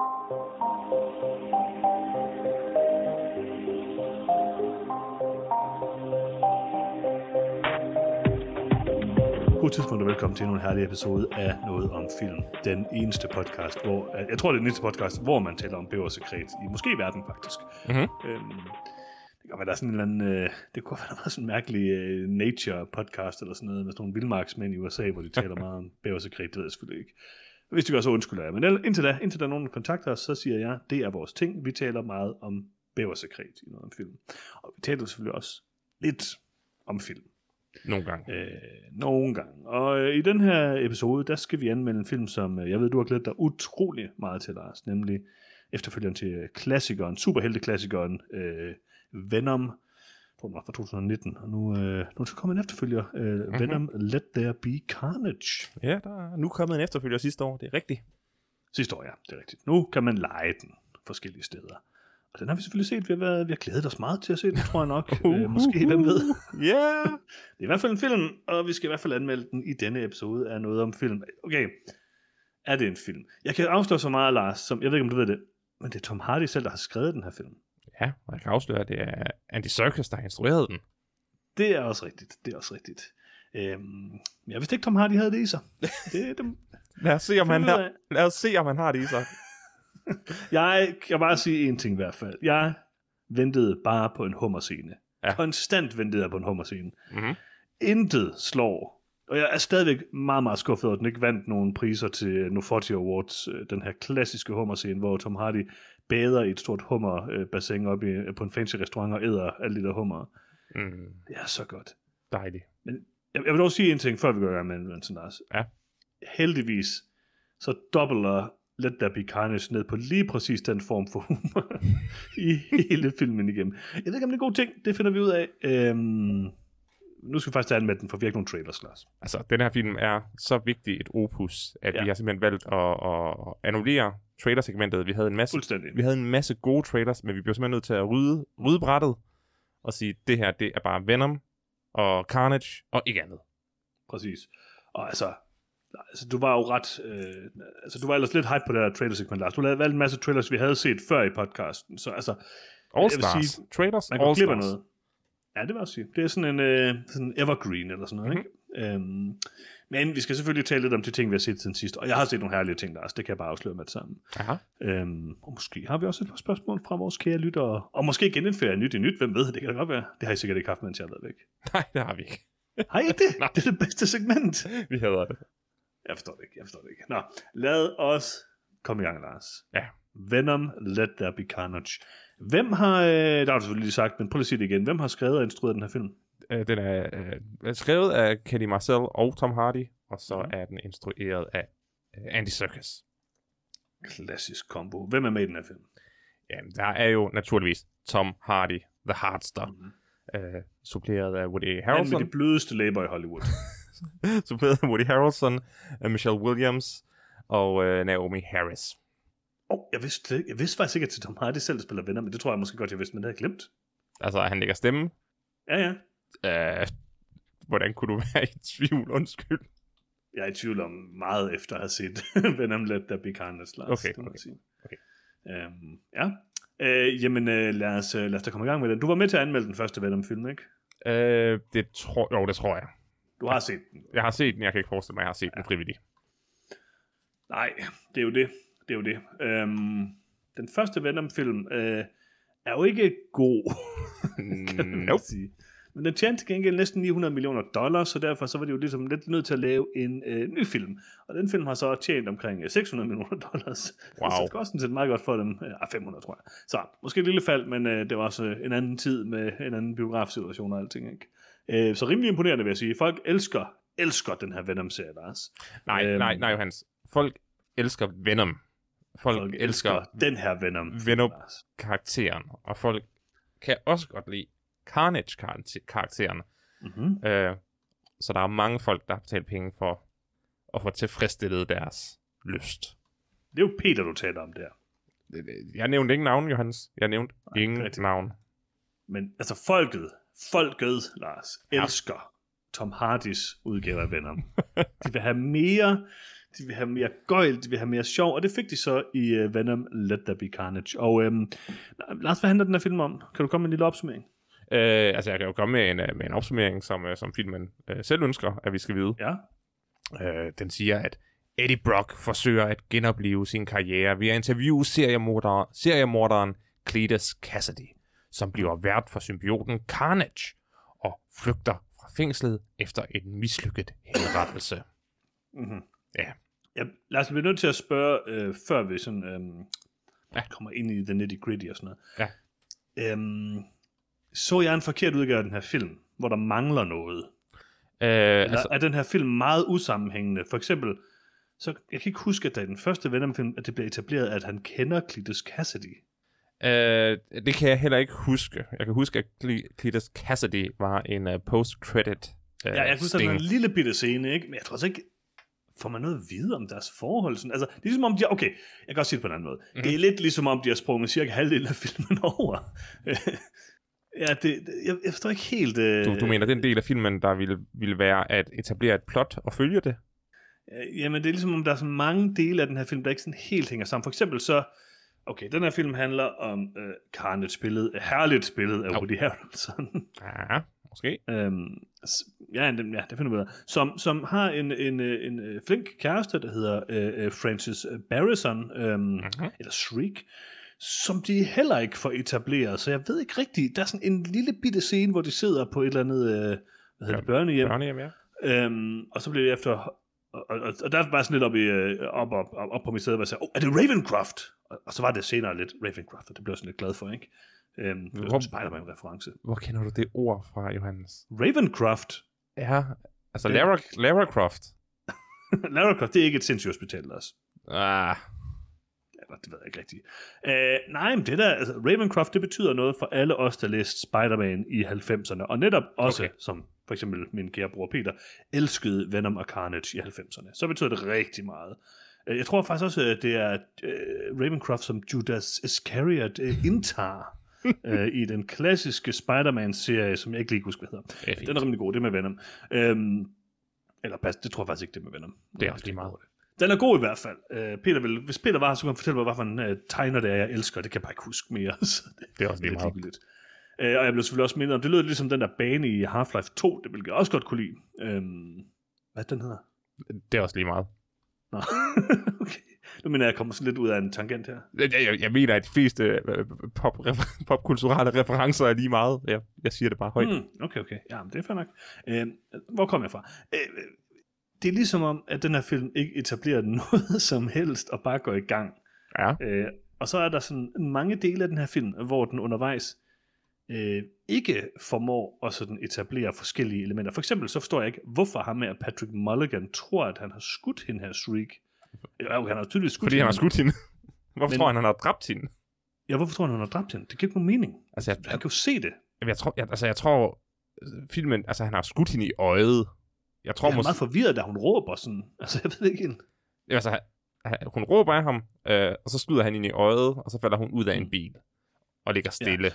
God tidspunkt og velkommen til en herlig episode af Noget om Film. Den eneste podcast, hvor... Jeg tror, det er den eneste podcast, hvor man taler om bæversekret i måske verden, faktisk. Mhm. Øhm, det kan være, der er sådan en eller anden... Øh, det kunne være, der var sådan en mærkelig øh, nature-podcast eller sådan noget med sådan nogle vildmarksmænd i USA, hvor de taler meget om bæversekret. Det ved jeg selvfølgelig ikke. Hvis det gør, så undskylder jeg. Men indtil da, indtil der er nogen, der kontakter os, så siger jeg, det er vores ting. Vi taler meget om bæversekret i noget om film. Og vi taler selvfølgelig også lidt om film. Nogle gange. Øh, nogle gange. Og øh, i den her episode, der skal vi anmelde en film, som øh, jeg ved, du har glædet dig utrolig meget til, Lars. Nemlig efterfølgeren til klassikeren, superhelteklassikeren øh, Venom. Tror, den var fra 2019. Og nu, øh, nu er der kommet en efterfølger. Øh, mm-hmm. Venom Let There Be Carnage. Ja, der er nu kommet en efterfølger sidste år. Det er rigtigt. Sidste år, ja, det er rigtigt. Nu kan man lege den forskellige steder. Og den har vi selvfølgelig set. Vi har, været, vi har glædet os meget til at se den, tror jeg nok. øh, måske, hvem ved. Ja. Yeah. Det er i hvert fald en film, og vi skal i hvert fald anmelde den i denne episode af noget om film. Okay, er det en film? Jeg kan afsløre så meget, Lars, som jeg ved ikke, om du ved det, men det er Tom Hardy selv, der har skrevet den her film. Ja, og jeg kan afsløre, at det er Andy Serkis, der har instrueret den. Det er også rigtigt. Det er også rigtigt. Øhm, jeg vidste ikke, Tom Hardy havde det i sig. Det, det, Lad os se, om han har, lad os se, om han har det i sig. jeg kan bare sige en ting i hvert fald. Jeg ventede bare på en hummerscene. Ja. Konstant ventede jeg på en hummerscene. Mm-hmm. intet slår. Og jeg er stadigvæk meget, meget skuffet over, at den ikke vandt nogen priser til Nofoti Awards. øh, Den her klassiske hummerscene, hvor Tom Hardy bader i et stort hummerbassin op i, på en fancy restaurant og æder alle de der hummer. Mm, Det er så godt. dejligt. Jeg, jeg vil dog sige en ting, før vi går i gang med anmeldelsen, Lars. Ja. Heldigvis, så dobbler Let There Be Carnage ned på lige præcis den form for humor i hele filmen igennem. Jeg ved ikke, om det er en god ting. Det finder vi ud af. Øhm, nu skal vi faktisk tage anmelde den, for vi har ikke nogen trailers, Lars. Altså, den her film er så vigtig et opus, at Ja. vi har simpelthen valgt at, at annullere trailersegmentet. Vi havde en masse vi havde en masse gode trailers, men vi blev simpelthen nødt til at rydde, rydde brættet og sige, det her, det er bare Venom og Carnage og ikke andet. Præcis. Og altså, altså du var jo ret... Øh, altså, du var ellers lidt hype på det her trailer-segment, Lars. Du lavede valgt en masse trailers, vi havde set før i podcasten. Så altså, All Stars. sige, trailers, man All Stars. noget. Ja, det jeg også sige. Det er sådan en øh, sådan evergreen eller sådan noget, Mhm. mm-hmm. ikke? Øhm, men vi skal selvfølgelig tale lidt om de ting, vi har set siden sidst. Og jeg har set nogle herlige ting, Lars. Det kan jeg bare afsløre med det sammen. Aha. Øhm, og måske har vi også et par spørgsmål fra vores kære lyttere. Og måske genindføre nyt i nyt. Hvem ved, det kan da godt være. Det har I sikkert ikke haft, mens jeg har været væk. Nej, det har vi ikke. Har I ikke det? Det er det bedste segment. Vi hader det. Jeg forstår det ikke, jeg forstår det ikke. Nå, lad os komme i gang, Lars. Ja. Venom, Let There Be Carnage. Hvem har, øh, der har du selvfølgelig lige sagt, men prøv lige at sige det igen. Hvem har skrevet og instrueret den her film? Øh, Den er øh, skrevet af Kelly Marcel og Tom Hardy, og så Mhm. er den instrueret af øh, Andy Serkis. Klassisk kombo. Hvem er med i den her film? Jamen, der er jo naturligvis Tom Hardy, The Hardster, Mhm. øh, suppleret af Woody Han med Harrelson, de blødeste læber i Hollywood. suppleret af Woody Harrelson, øh, Michelle Williams og øh, Naomi Harris. Oh, jeg, vidste, jeg vidste faktisk ikke, at Tom Hardy selv spiller venner, men det tror jeg måske godt, jeg vidste, men det havde jeg glemt. Altså, han lægger stemme. Ja, ja. Øh, hvordan kunne du være i tvivl? Undskyld. Jeg er i tvivl om meget efter at have set Venom Let There Be Carnage, Lars. Okay, okay, sige. okay. Øhm, ja. Øh, jamen, øh, lad, os, øh, lad os da komme i gang med den. Du var med til at anmelde den første Venom-film, ikke? Øh, det tror, jo, det tror jeg. Du har set den. Jeg har set den, jeg kan ikke forestille mig, at jeg har set den frivilligt. Nej, det er jo det. Det er jo det. Øhm, den første Venom-film øh, er jo ikke god, kan man nope. sige. Men den tjente til gengæld næsten 900 millioner dollars, så derfor så var de jo ligesom lidt nødt til at lave en øh, ny film. Og den film har så tjent omkring øh, 600 millioner dollars. Wow. Så det går også sådan set meget godt for dem. Øh, ah, 500 tror jeg. Så måske et lille fald, men øh, det var også øh, en anden tid med en anden biografsituation og alting. Ikke? Øh, så rimelig imponerende vil jeg sige. Folk elsker, elsker den her Venom-serie, Lars. Nej, Øhm. nej, nej, Johannes. Folk elsker Venom. Folk, Folk elsker, elsker den her Venom. Venom. Lars. karakteren, og folk kan også godt lide Carnage-karakteren. Mm-hmm. Øh, så der er mange folk, der har betalt penge for at få tilfredsstillet deres lyst. Det er jo Peter, du taler om der. Jeg nævnte ingen navn, Johannes. Jeg nævnte Nej, ingen rigtigt. navn. Men altså folket, folket, Lars, Ja. elsker Tom Hardys udgave af Venom. de vil have mere, de vil have mere gøjl, de vil have mere sjov, og det fik de så i uh, Venom Let There Be Carnage. Og øhm, Lars, hvad handler den her film om? Kan du komme med en lille opsummering? Øh, altså, jeg kan jo komme med en, øh, med en opsummering, som, øh, som filmen øh, selv ønsker, at vi skal vide. Ja. Øh, den siger, at Eddie Brock forsøger at genopleve sin karriere ved at interviewe seriemorderen, seriemorderen Cletus Cassidy, som bliver vært for symbioten Carnage og flygter fra fængslet efter en mislykket henrettelse. Mm-hmm. Ja. ja. Lad os blive nødt til at spørge, øh, før vi sådan, øhm, Ja. kommer ind i the nitty gritty og sådan noget. Ja. Øhm, så jeg en forkert udgave af den her film, hvor der mangler noget? Øh, Eller altså, er den her film meget usammenhængende? For eksempel, så jeg kan ikke huske, at der i den første Venom-film, at det bliver etableret, at han kender Cletus Cassidy. øh, det kan jeg heller ikke huske. Jeg kan huske, at Cle- Cletus Cassidy var en uh, post-credit uh, Ja, jeg kan huske, at der er en lille bitte scene, ikke? Men jeg tror altså ikke, får man noget at vide om deres forhold? Sådan, altså, det er ligesom om de, okay, jeg kan også sige det på en anden måde. Mhm. Mm-hmm. Det er lidt ligesom om, de har sprunget cirka halvdelen af filmen over. ja, det, det, jeg, jeg forstår ikke helt... Øh, Du, du mener, den del af filmen, der ville, ville være at etablere et plot og følge det? Jamen, det er ligesom om, der er så mange dele af den her film, der ikke sådan helt hænger sammen. For eksempel så, okay, den her film handler om øh, Carnage spillet, herligt spillet af. Woody Harrelson. Ja, måske. øhm, ja, ja, det finder vi ud af. Som, som har en, en, øh, en, øh, flink kæreste, der hedder øh, øh, Francis Barrison, øhm, Mhm. eller Shriek, som de heller ikke får etableret. Så jeg ved ikke rigtigt, der er sådan en lille bitte scene, hvor de sidder på et eller andet, øh, hvad hedder Ja, det, børnehjem, Børnehjem, ja. Øhm, og så blev det efter... Og, og, og, der var sådan lidt op, i, øh, op, op, op, op på mit sted, hvor jeg sagde, oh, er det Ravencroft? Og, og så var det senere lidt Ravencroft, og det blev jeg sådan lidt glad for, ikke? Øhm, det Hvor- en Spider-Man-reference. Hvor kender du det ord fra, Johannes? Ravencroft? Ja, altså Det- Lara, Lara Croft. Lara Croft, det er ikke et sindssygt hospital, Lars. Ah, Eller, det ved jeg ikke rigtigt. Øh, nej, men det der, altså, Ravencroft, det betyder noget for alle os, der læste Spider-Man i 90'erne, og netop også, Okay. som for eksempel min kære bror Peter, elskede Venom og Carnage i 90'erne. Så betyder det rigtig meget. Øh, Jeg tror faktisk også, at det er øh, Ravencroft, som Judas Iscariot øh, indtager øh, i den klassiske Spider-Man-serie, som jeg ikke lige husker, hvad hedder. det er fint. Den er rimelig god, det med Venom. Øhm, eller pas, det tror jeg faktisk ikke, det med Venom. Det er også lige meget. Den er god i hvert fald. Øh, Peter vil, hvis Peter var her, så kunne han fortælle mig, hvad for en øh, tegner det er, jeg elsker. Det kan jeg bare ikke huske mere. Så det, Det er også lige meget. ligegyldigt. Øh, og jeg blev selvfølgelig også mindet om, det lød ligesom den der bane i Half-Life 2, det ville jeg også godt kunne lide. Øhm, hvad den hedder? Det er også lige meget. Nå, okay. Nu mener jeg, jeg kommer sådan lidt ud af en tangent her. Jeg, jeg, jeg mener, at de fleste øh, pop, refer- popkulturelle referencer er lige meget. Jeg, jeg siger det bare højt. Mm. Mm, okay, okay. Ja, men det er fair nok. Øh, hvor kom jeg fra? Øh, det er ligesom om, at den her film ikke etablerer noget som helst, og bare går i gang. Ja. Øh, og så er der sådan mange dele af den her film, hvor den undervejs øh, ikke formår at sådan etablere forskellige elementer. For eksempel så forstår jeg ikke, hvorfor ham med Patrick Mulligan tror, at han har skudt hende her Shriek. Ja, okay, han har tydeligvis skudt Fordi han har hende. skudt hende. Hvorfor Men- tror han, han har dræbt hende? Ja, hvorfor tror han, han har dræbt hende? Det giver ikke nogen mening. Altså, jeg, Han kan jo se det. jeg, tror, jeg, altså, jeg tror, øh, filmen, altså han har skudt hende i øjet. Jeg tror Jeg er måske, meget forvirret, da hun råber sådan. Altså, jeg ved ikke helt. altså, hun råber af ham, øh, og så skyder han hende i øjet, og så falder hun ud af en Mm. bil og ligger stille.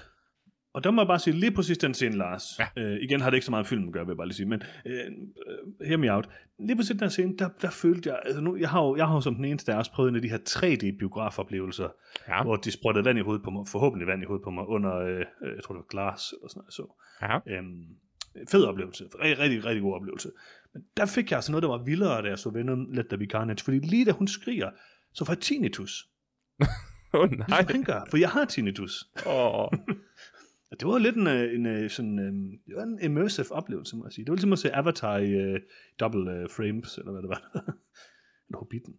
Og der må jeg bare sige, lige præcis den scene, Lars. Ja. Øh, igen har det ikke så meget filmen at gøre, vil jeg bare lige sige. Men øh, øh, hear me out. Lige præcis den scene, der, der følte jeg... Altså nu, jeg, har jo, jeg har jo som den eneste af os prøvet en af de her 3D-biografoplevelser, Ja, hvor de sprøjtede vand i hovedet på mig, forhåbentlig vand i hovedet på mig, under, øh, jeg tror det var glas eller sådan noget, så. ja. Øhm, fed oplevelse. Rigtig, rigtig, rigtig god oplevelse. Men der fik jeg altså noget, der var vildere, da jeg så Venom Let There Be Carnage. Fordi lige da hun skriger, så får jeg tinnitus. Åh, oh, Nej. Ligesom han gør, for jeg har tinnitus. Åh, Og det var lidt en, øh, en, øh, sådan, øh, det var en immersive oplevelse, må jeg sige. Det var ligesom at se Avatar i uh, double uh, frames, eller hvad det var. eller Hobbiten.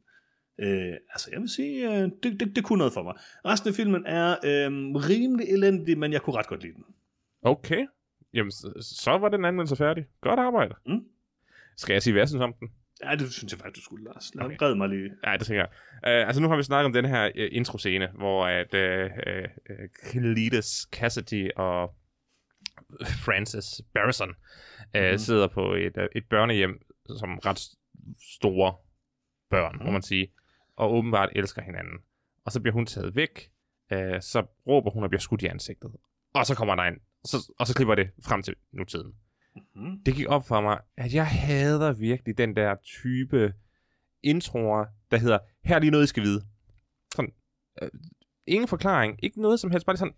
Uh, altså, jeg vil sige, uh, det, det, det kunne noget for mig. Resten af filmen er uh, rimelig elendig, men jeg kunne ret godt lide den. Okay. Jamen, så, så var den anmeldelse færdig. Godt arbejde. Mm. Skal jeg sige, hvad jeg synes om den? Ja, det synes jeg faktisk, du skulle, Lars. Lad Okay. okay. mig lige. Ja, det tænker jeg. Uh, altså, nu har vi snakket om den her uh, introscene, hvor at uh, uh, Cletus Cassidy og Francis Barrison uh, mm-hmm. sidder på et, uh, et børnehjem, som ret store børn, mm-hmm. må Mhm. man sige, og åbenbart elsker hinanden. Og så bliver hun taget væk, uh, så råber hun og bliver skudt i ansigtet. Og så kommer der en, og så, og så klipper det frem til nutiden. Mm. det gik op for mig, at jeg hader virkelig den der type introer, der hedder, her er lige noget, I skal vide. Sådan, øh, ingen forklaring, ikke noget som helst, bare sådan,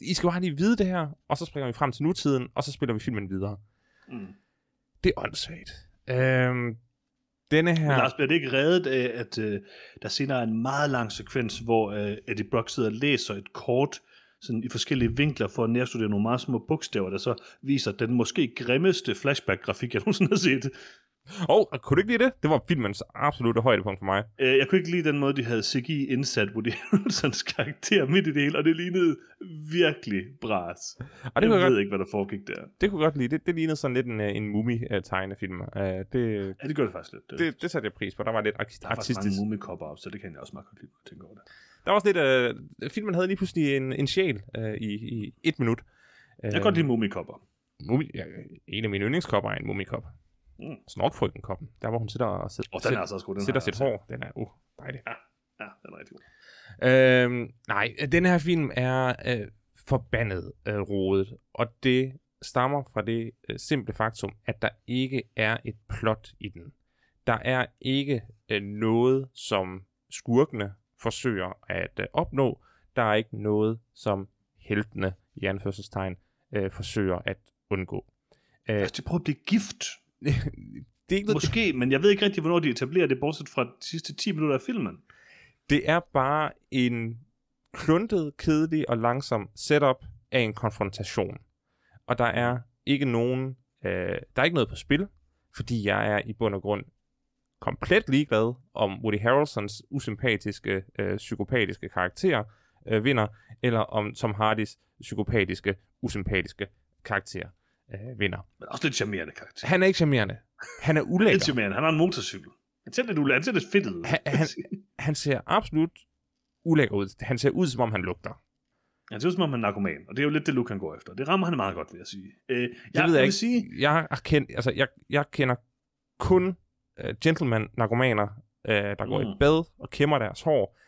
I skal bare lige vide det her, og så springer vi frem til nutiden, og så spiller vi filmen videre. Mm. Det er åndssvagt. Øhm, denne her... Men Lars, bliver det ikke reddet af, at øh, der senere er en meget lang sekvens, hvor øh, Eddie Brock sidder og læser et kort sådan i forskellige vinkler for at nærstudere nogle meget små bogstaver, der så viser den måske grimmeste flashback-grafik, jeg nogensinde har set. Åh, oh, kunne du ikke lide det? Det var filmens absolutte højdepunkt for mig. Øh, jeg kunne ikke lide den måde, de havde CGI indsat Woody Harrelsons karakter midt i det hele, og det lignede virkelig bras. Og det jeg ved godt, ikke, hvad der foregik der. det kunne godt lide. Det, det lignede sådan lidt en, øh, en mumi-tegnefilm. Uh, det, Ja, det gør det faktisk lidt. Det, det, det satte jeg pris på. Der var lidt der er faktisk artistisk. mange mumikopper op, så det kan jeg også meget godt lide, tænker over det. Der var også lidt... Uh, filmen havde lige pludselig en, en sjæl uh, i, i et minut. Jeg kan godt lide mumikopper. Mumi, ja, en af mine yndlingskopper er en mumikop. Mm. Snorkfrygten-koppen. Der hvor hun sidder og sidder, Og den er altså også god. Den sætter har sit hår. Den er uh, dejlig. set. Ja, den er rigtig god. Øhm, nej, den her film er øh, forbandet øh, rodet, og det stammer fra det øh, simple faktum, at der ikke er et plot i den. Der er ikke øh, noget, som skurkene forsøger at øh, opnå. Der er ikke noget, som heltene, i anførselstegn, øh, forsøger at undgå. Øh, Altså, de prøver at blive gift. det er ikke Måske, men jeg ved ikke rigtig, hvornår de etablerer det, bortset fra de sidste 10 minutter af filmen. Det er bare en kluntet, kedelig og langsom setup af en konfrontation. Og der er ikke nogen, øh, der er ikke noget på spil, fordi jeg er i bund og grund komplet ligeglad om Woody Harrelsons usympatiske, øh, psykopatiske karakter øh, vinder, eller om Tom Hardys psykopatiske, usympatiske karakter øh, vinder. Men også lidt charmerende karakter. Han er ikke charmerende. Han er Lidt ulækker. charmerende. Han har en motorcykel. Han ser lidt, ule- han ser lidt fedt ud. Han- han- Han ser absolut ulækker ud. Han ser ud, som om han lugter. Han ser ud som om han er narkoman, og det er jo lidt det look, han går efter. Det rammer han meget godt, vil jeg sige. Øh, Det jeg, ved jeg vil ikke. sige, Jeg, har kendt, altså, jeg, jeg kender kun uh, gentleman-narkomaner, uh, der går Mm. i bad og kæmmer deres hår.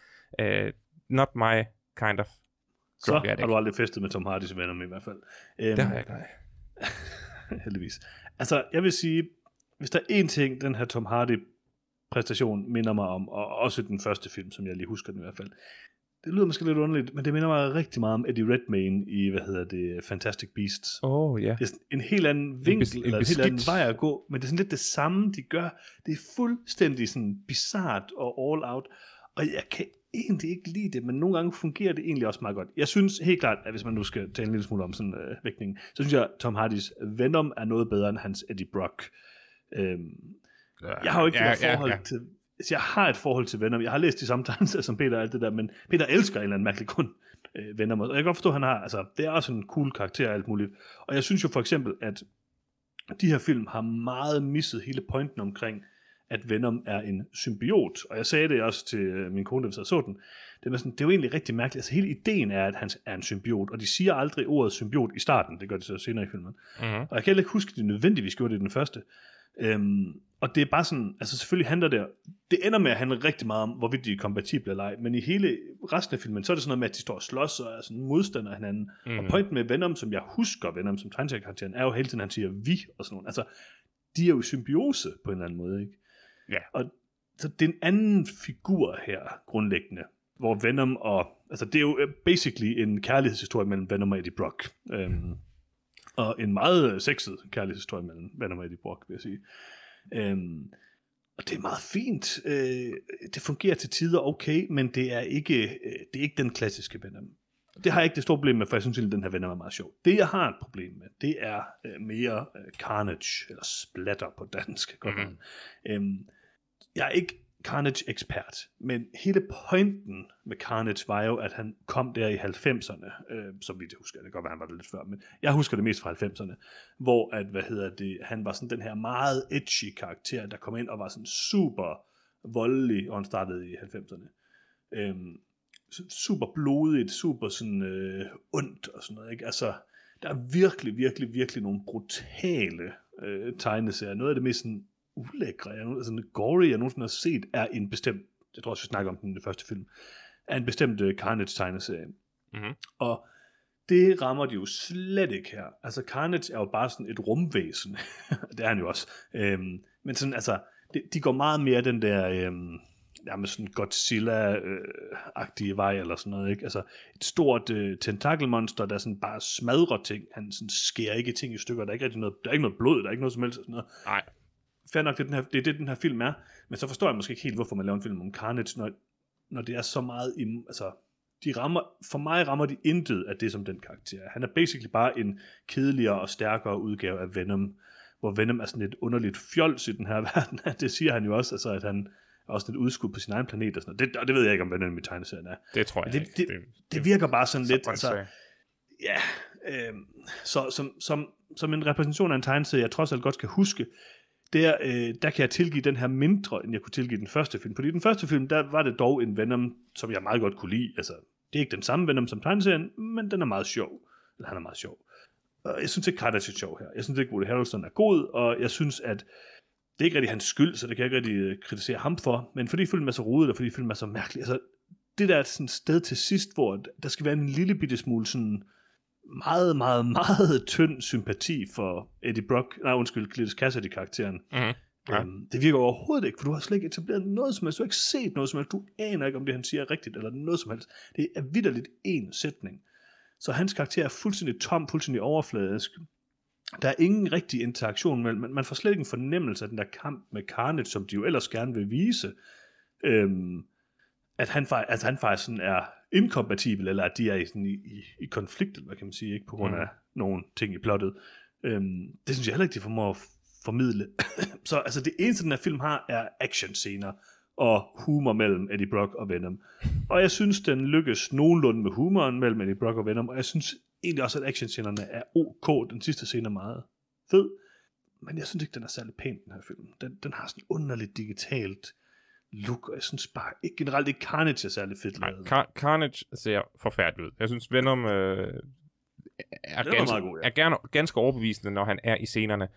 Uh, not my kind of så har du aldrig festet med Tom Hardys venner med i hvert fald. Øhm, Det har jeg ikke, heldigvis. Altså, jeg vil sige, hvis der er én ting, den her Tom Hardy præstation minder mig om, og også den første film, som jeg lige husker den i hvert fald, det lyder måske lidt underligt, men det minder mig rigtig meget om Eddie Redmayne i, hvad hedder det, Fantastic Beasts. Åh, oh, ja. Det er en helt anden vinkel, bes- en eller en helt anden beskidt- vej at gå, men det er sådan lidt det samme, de gør. Det er fuldstændig sådan bizart og all out, og jeg kan egentlig ikke lide det, men nogle gange fungerer det egentlig også meget godt. Jeg synes helt klart, at hvis man nu skal tale en lille smule om sådan øh, vægtning, så synes jeg, at Tom Hardys Venom er noget bedre end hans Eddie Brock. Øhm, jeg har jo ikke ja, det forhold ja, ja. til... Altså, jeg har et forhold til Venom. Jeg har læst de samtaler som Peter og alt det der, men Peter elsker en eller anden mærkelig grund øh, Venom. Og jeg kan godt forstå, at han har... Altså, det er også en cool karakter og alt muligt. Og jeg synes jo for eksempel, at de her film har meget misset hele pointen omkring, at Venom er en symbiot. Og jeg sagde det også til øh, min kone, da vi så den. Det er, sådan, det er jo egentlig rigtig mærkeligt. Altså hele ideen er, at han er en symbiot, og de siger aldrig ordet symbiot i starten. Det gør de så senere i filmen. Mm-hmm. Og jeg kan heller ikke huske, at de nødvendigvis gjorde det i den første. Øhm, og det er bare sådan, altså selvfølgelig handler det, det ender med at handle rigtig meget om, hvorvidt de er kompatible eller ej, men i hele resten af filmen, så er det sådan noget med, at de står og slås og er sådan modstander af hinanden. Mm. Og pointen med Venom, som jeg husker Venom som tegneseriekarakteren, er jo hele tiden, han siger vi og sådan noget. Altså, de er jo symbiose på en eller anden måde, ikke? Ja. Og så det er en anden figur her, grundlæggende, hvor Venom og, altså det er jo øh, basically en kærlighedshistorie mellem Venom og Eddie Brock. Øhm, og en meget sexet kærlighedshistorie mellem Venom og Eddie Brock, vil jeg sige. Øhm, og det er meget fint. Øh, det fungerer til tider okay, men det er ikke, øh, det er ikke den klassiske Venom. Det har jeg ikke det store problem med, for jeg synes egentlig, den her Venom er meget sjov. Det, jeg har et problem med, det er øh, mere øh, Carnage, eller Splatter på dansk. Mhm. mm-hmm. øhm, jeg er ikke Carnage-ekspert, men hele pointen med Carnage var jo, at han kom der i 90'erne, øh, som vi det husker, det kan godt være, han var det lidt før, men jeg husker det mest fra 90'erne, hvor at, hvad hedder det, han var sådan den her meget edgy karakter, der kom ind og var sådan super voldelig, og han startede i 90'erne. Øh, super blodigt, super sådan øh, ondt og sådan noget, ikke? Altså, der er virkelig, virkelig, virkelig nogle brutale øh, tegneserier. Noget af det mest sådan ulækre, jeg, nu- sådan gory, jeg nogensinde har set, er en bestemt, jeg tror også, vi snakker om den den første film, er en bestemt øh, Carnage-tegneserie. Mhm. Og det rammer de jo slet ikke her. Altså Carnage er jo bare sådan et rumvæsen. det er han jo også. Øhm, men sådan, altså, de, de går meget mere den der, øh, nærmest sådan Godzilla-agtige vej, eller sådan noget, ikke? Altså, et stort øh, tentakelmonster, der sådan bare smadrer ting. Han sådan skærer ikke ting i stykker. Der er ikke rigtig noget, der er ikke noget blod, der er ikke noget som helst. Sådan noget. Nej. Fair nok, det er, den her, det er det, den her film er. Men så forstår jeg måske ikke helt, hvorfor man laver en film om Carnage, når, når det er så meget i, altså, de rammer, for mig rammer de intet af det, som den karakter er. Han er basically bare en kedeligere og stærkere udgave af Venom, hvor Venom er sådan et underligt fjols i den her verden. det siger han jo også, altså, at han er også lidt udskud på sin egen planet og sådan noget. Det, og det ved jeg ikke, om Venom i tegneserien er. Det tror jeg det, ikke. Det, det, det virker bare sådan så lidt, altså, ja, øh, så som, som, som en repræsentation af en tegneserie, jeg trods alt godt kan huske, der, øh, der kan jeg tilgive den her mindre, end jeg kunne tilgive den første film. Fordi i den første film, der var det dog en Venom, som jeg meget godt kunne lide. Altså, det er ikke den samme Venom som tegneserien, men den er meget sjov. Eller han er meget sjov. Og jeg synes ikke, Carnage er sjov her. Jeg synes ikke, Woody Harrelson er god, og jeg synes, at det er ikke rigtig hans skyld, så det kan jeg ikke rigtig øh, kritisere ham for. Men fordi filmen er så rodet, og fordi filmen er så mærkelig, altså, det der er sådan et sted til sidst, hvor der skal være en lille bitte smule sådan meget, meget, meget tynd sympati for Eddie Brock, nej undskyld, Cletus Cassidy-karakteren. Mm-hmm. Ja. Um, det virker overhovedet ikke, for du har slet ikke etableret noget som helst, du har ikke set noget som helst, du aner ikke, om det han siger er rigtigt, eller noget som helst. Det er vidderligt en sætning. Så hans karakter er fuldstændig tom, fuldstændig overfladisk. Der er ingen rigtig interaktion mellem, man, man får slet ikke en fornemmelse af den der kamp med Carnage, som de jo ellers gerne vil vise. Øhm, at han, altså han faktisk sådan er inkompatibel, eller at de er i, sådan i, i, i konflikt, eller hvad kan man sige, ikke på grund af mm. nogle ting i plottet. Øhm, det synes jeg heller ikke, de formår at formidle. så altså det eneste, den her film har, er actionscener og humor mellem Eddie Brock og Venom. Og jeg synes, den lykkes nogenlunde med humoren mellem Eddie Brock og Venom, og jeg synes egentlig også, at actionscenerne er ok. Den sidste scene er meget fed, men jeg synes ikke, den er særlig pæn, den her film. Den, den har sådan underligt digitalt look, og jeg synes bare ikke generelt ikke Carnage er særlig fedt Nej, lavet. Car- Carnage ser forfærdeligt ud. Jeg synes, Venom øh, er, er ganske, meget god, ja. er gerne, ganske overbevisende, når han er i scenerne.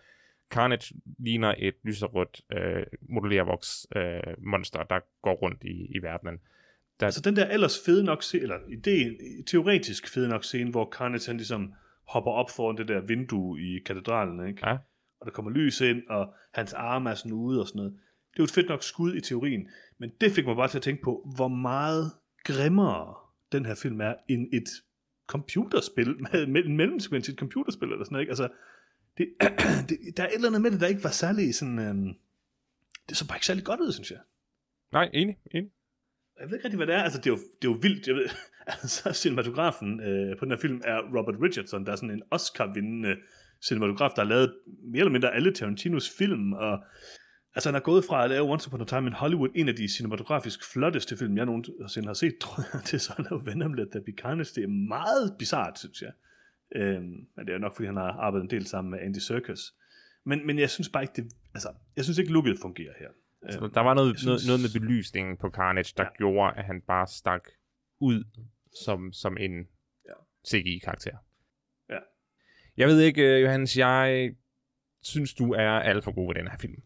Carnage ligner et lyserødt øh, modellervoks øh, monster, der går rundt i, i verdenen. Der, Altså den der ellers fede nok scene, eller ideen, teoretisk fede nok scene, hvor Carnage han ligesom hopper op foran det der vindue i katedralen, ikke? Ja. Og der kommer lys ind, og hans arme er sådan ude og sådan noget. Det er jo et fedt nok skud i teorien, men det fik mig bare til at tænke på, hvor meget grimmere den her film er end et computerspil, med, en mellemsekvens til et computerspil eller sådan noget, ikke? Altså, det, det, der er et eller andet med det, der ikke var særlig sådan, øhm, det så bare ikke særlig godt ud, synes jeg. nej, enig, enig. Jeg ved ikke rigtig, hvad det er. Altså, det er jo, det er jo vildt. Jeg ved, altså, cinematografen øh, på den her film er Robert Richardson, der er sådan en Oscar-vindende cinematograf, der har lavet mere eller mindre alle Tarantinos film, og altså han er gået fra at lave Once Upon a Time in Hollywood, en af de cinematografisk flotteste film, jeg nogensinde har set, tror jeg, til så at lave Venom Let There Be Carnage. Det er meget bizart, synes jeg. Øhm, men det er nok, fordi han har arbejdet en del sammen med Andy Serkis. Men, men jeg synes bare ikke, det, altså, jeg synes ikke, looket fungerer her. Så Øhm, der var noget, synes... noget, noget med belysningen på Carnage, der Ja. ja. gjorde, at han bare stak ud som, som en Ja. CGI-karakter. Ja. Jeg ved ikke, øh, Johannes, jeg synes, du er alt for god ved den her film.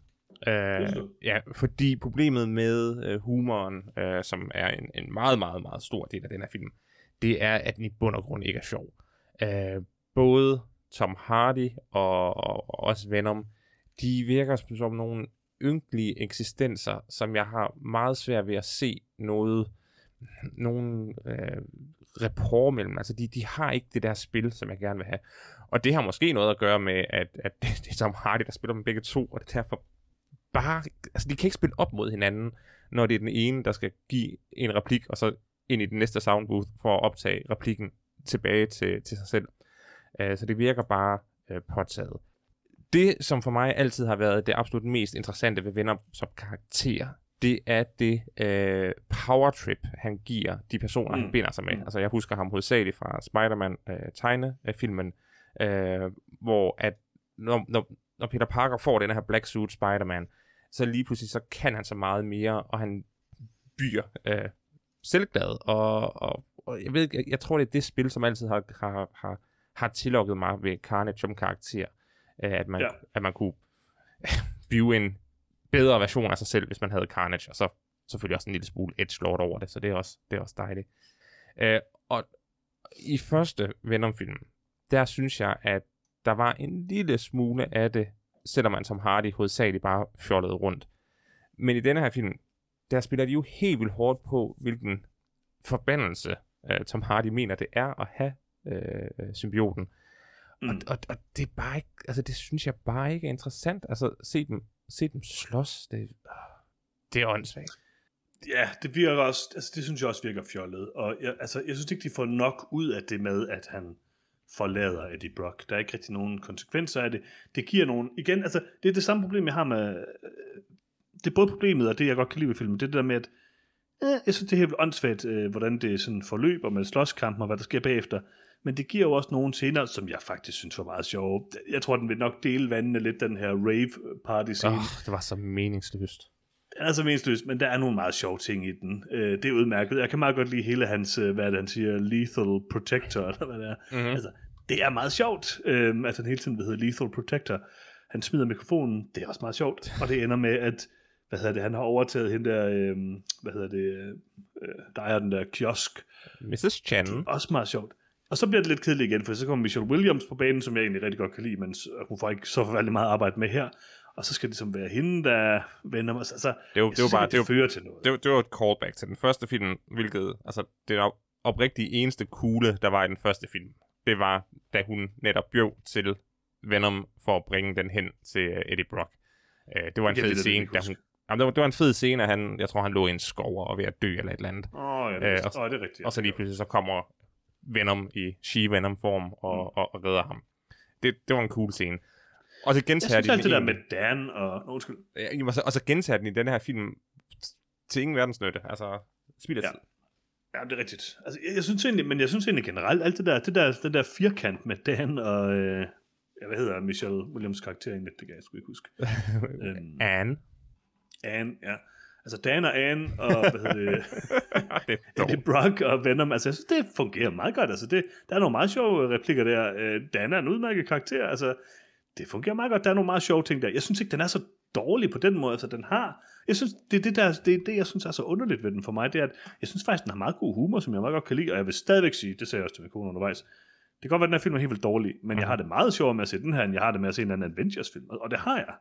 Øh, ja, fordi problemet med øh, humoren, øh, som er en, en meget, meget, meget stor del af den her film, det er, at den i bund og grund ikke er sjov. Øh, både Tom Hardy og, og, og også Venom, de virker som, som nogle ynkelige eksistenser, som jeg har meget svært ved at se noget, nogen øh, rapport mellem. Altså, de, de har ikke det der spil, som jeg gerne vil have. Og det har måske noget at gøre med, at, at det, det er Tom Hardy, der spiller dem begge to, og det er derfor bare... Altså, de kan ikke spille op mod hinanden, når det er den ene, der skal give en replik, og så ind i den næste soundbooth for at optage replikken tilbage til, til sig selv. Uh, så det virker bare uh, påtaget. Det, som for mig altid har været det absolut mest interessante ved Venom som karakter, det er det øh, power trip, han giver de personer, mm. han binder sig med. Mm. Altså, jeg husker ham hovedsageligt fra Spider-Man øh, tegnefilmen, øh, hvor at når, når, når Peter Parker får den her black suit Spider-Man, så lige pludselig så kan han så meget mere, og han byer øh, selvglad, og, og, og jeg ved jeg, jeg tror, det er det spil, som altid har, har, har, har tillukket mig ved Carnage som karakter, øh, at, man, Ja. at man kunne blive en bedre version af sig selv, hvis man havde Carnage, og så selvfølgelig også en lille smule edgelord over det, så det er også, det er også dejligt. Øh, og i første Venom-film, der synes jeg, at der var en lille smule af det, selvom man som Hardy hovedsageligt bare fjollede rundt. Men i denne her film, der spiller de jo helt vildt hårdt på, hvilken forbandelse uh, Tom Hardy mener, det er at have uh, symbioten. Mm. Og, og, og det er bare ikke, altså det synes jeg bare ikke er interessant. Altså se dem, se dem slås, det, det er åndssvagt. Ja, det virker også, altså det synes jeg også virker fjollet. Og jeg, altså, jeg synes ikke, de får nok ud af det med, at han forlader Eddie Brock. Der er ikke rigtig nogen konsekvenser af det. Det giver nogen, igen, altså det er det samme problem, jeg har med, øh, det er både problemet og det, jeg godt kan lide ved filmen, det er det der med, at øh, jeg synes, det er helt åndssvagt, øh, hvordan det sådan forløber med slåskampen og hvad der sker bagefter. Men det giver jo også nogle scener, som jeg faktisk synes var meget sjove. Jeg tror, den vil nok dele vandene lidt, den her rave-party-scene. Oh, det var så meningsløst. Den er så meningsløst, men der er nogle meget sjove ting i den. Øh, det er udmærket. Jeg kan meget godt lide hele hans, øh, hvad det, han siger, lethal protector, eller hvad det er. Mm-hmm. Altså, det er meget sjovt, øh, at han hele tiden vil hedde lethal protector. Han smider mikrofonen, det er også meget sjovt. Og det ender med, at hvad hedder det, han har overtaget hende der, øh, hvad hedder det, øh, der er den der kiosk. Mrs. Chen. Det er også meget sjovt. Og så bliver det lidt kedeligt igen, for så kommer Michelle Williams på banen, som jeg egentlig rigtig godt kan lide, men hun får ikke så forfærdeligt meget arbejde med her. Og så skal det som være hende, der vender mig. Altså, det, var, det var bare, det, det fører til noget. Det, var, det var et callback til den første film, hvilket, altså, det er oprigtigt eneste kugle, der var i den første film. Det var, da hun netop bjøv til Venom for at bringe den hen til uh, Eddie Brock. Uh, det var en fed scene, da hun, Jamen, det, var, det var en fed scene, at han, jeg tror, han lå i en skov og ved at dø eller et eller andet. Åh, oh, ja, det, uh, og, oh, det er rigtigt. Og så lige pludselig så kommer Venom i She-Venom-form og, mm. og, og redder ham. Det, det var en cool scene. Og så gentager jeg synes det der med Dan og... Undskyld. Ja, og, så, og så gentager den i den her film til ingen verdens nytte. Altså, spilder ja. Ja, det er rigtigt. Altså, jeg, jeg, synes egentlig, men jeg synes egentlig generelt, alt det der, det der, den der firkant med Dan og, øh, hvad hedder Michelle Williams karakter egentlig, det kan jeg sgu ikke huske. øhm, Anne. Anne, ja. Altså Dan og Anne og, hvad hedder det, det Eddie Brock og Venom, altså jeg synes, det fungerer meget godt. Altså, det, der er nogle meget sjove replikker der. Øh, Dan er en udmærket karakter, altså det fungerer meget godt. Der er nogle meget sjove ting der. Jeg synes ikke, den er så dårlig på den måde. Altså, den har... Jeg synes, det er det, der, det, er det, jeg synes er så underligt ved den for mig, det er, at jeg synes faktisk, den har meget god humor, som jeg meget godt kan lide, og jeg vil stadigvæk sige, det sagde jeg også til min kone undervejs, det kan godt være, at den her film er helt vildt dårlig, men jeg har det meget sjovere med at se den her, end jeg har det med at se en anden Avengers-film, og det har jeg.